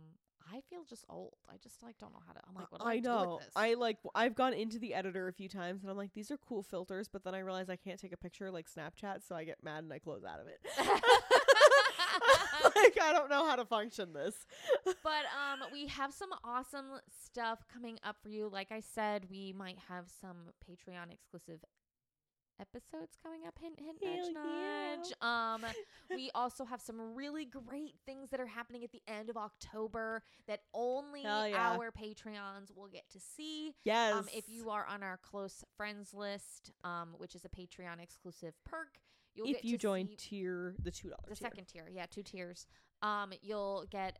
Speaker 1: I feel just old. I just like don't know how to. I'm like, what do I,
Speaker 2: I
Speaker 1: do
Speaker 2: know.
Speaker 1: with this?
Speaker 2: I like. I've gone into the editor a few times, and I'm like, these are cool filters. But then I realize I can't take a picture like Snapchat, so I get mad and I close out of it. like I don't know how to function this.
Speaker 1: but um, we have some awesome stuff coming up for you. Like I said, we might have some Patreon exclusive episodes coming up. Hint, hint, nudge,
Speaker 2: Hell yeah.
Speaker 1: nudge. Um, we also have some really great things that are happening at the end of October that only
Speaker 2: yeah.
Speaker 1: our Patreons will get to see.
Speaker 2: Yes.
Speaker 1: Um, if you are on our close friends list, um, which is a Patreon exclusive perk, you'll
Speaker 2: if you join tier the two dollars
Speaker 1: the second tier, yeah, two tiers. Um, you'll get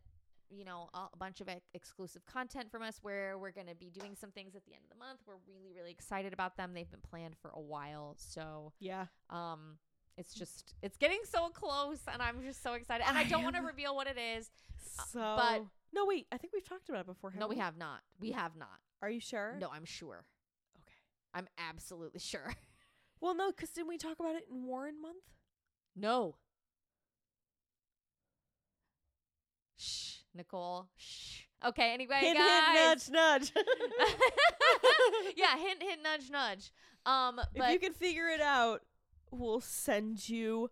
Speaker 1: you know a bunch of ex- exclusive content from us where we're going to be doing some things at the end of the month. We're really really excited about them. They've been planned for a while, so
Speaker 2: Yeah.
Speaker 1: um it's just it's getting so close and I'm just so excited. And I,
Speaker 2: I
Speaker 1: don't want to reveal what it is.
Speaker 2: So,
Speaker 1: but-
Speaker 2: no, wait. I think we've talked about it before.
Speaker 1: No, we
Speaker 2: haven't
Speaker 1: have not. We have not.
Speaker 2: Are you sure?
Speaker 1: No, I'm sure.
Speaker 2: Okay.
Speaker 1: I'm absolutely sure.
Speaker 2: Well, no, because didn't we talk about it in Warren month?
Speaker 1: No. Shh, Nicole. Shh. Okay, anyway,
Speaker 2: hint,
Speaker 1: guys.
Speaker 2: hint, nudge, nudge.
Speaker 1: yeah, hint, hint, nudge, nudge. Um,
Speaker 2: if you can figure it out, we'll send you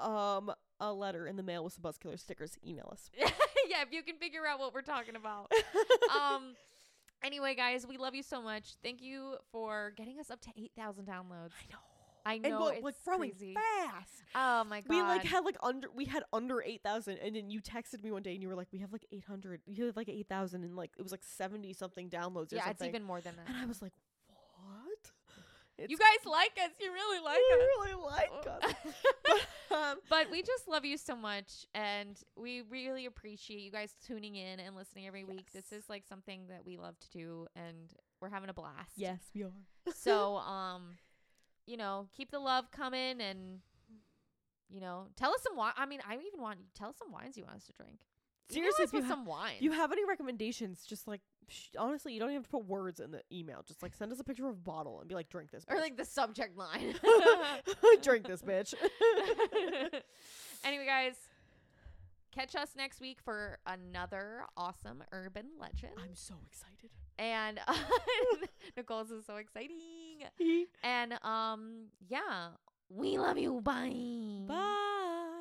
Speaker 2: um a letter in the mail with some Buzzkiller stickers. Email us.
Speaker 1: yeah, if you can figure out what we're talking about. um, anyway, guys, we love you so much. Thank you for getting us up to eight thousand downloads.
Speaker 2: I know.
Speaker 1: I
Speaker 2: And
Speaker 1: know
Speaker 2: we're,
Speaker 1: it's
Speaker 2: like growing
Speaker 1: crazy.
Speaker 2: fast.
Speaker 1: Oh my god,
Speaker 2: We like had like under we had under eight thousand, and then you texted me one day and you were like, "We have like eight hundred. You have like eight thousand, and like it was like seventy something downloads or
Speaker 1: yeah, it's
Speaker 2: something."
Speaker 1: even more than that.
Speaker 2: and I was like, "What? It's
Speaker 1: you guys like us. You really like
Speaker 2: you
Speaker 1: us.
Speaker 2: really like us." but, um,
Speaker 1: but we just love you so much and we really appreciate you guys tuning in and listening every week this is like something that we love to do and we're having a blast
Speaker 2: yes, we are.
Speaker 1: so um you know keep the love coming and you know tell us some wine i mean i even want you tell us some wines you want us to drink
Speaker 2: Seriously,
Speaker 1: with
Speaker 2: ha-
Speaker 1: some wines
Speaker 2: If you have any recommendations, just like sh- honestly, you don't even have to put words in the email. Just like send us a picture of a bottle and be like, "Drink this."
Speaker 1: or like the subject line
Speaker 2: drink this, bitch.
Speaker 1: anyway guys catch us next week for another awesome urban legend
Speaker 2: I'm so excited
Speaker 1: and Nicole's is so exciting. and um, yeah, we love you. Bye.
Speaker 2: Bye.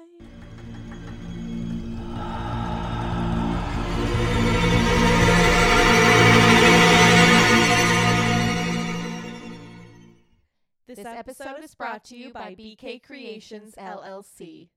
Speaker 2: This episode is brought to you by BK Creations LLC.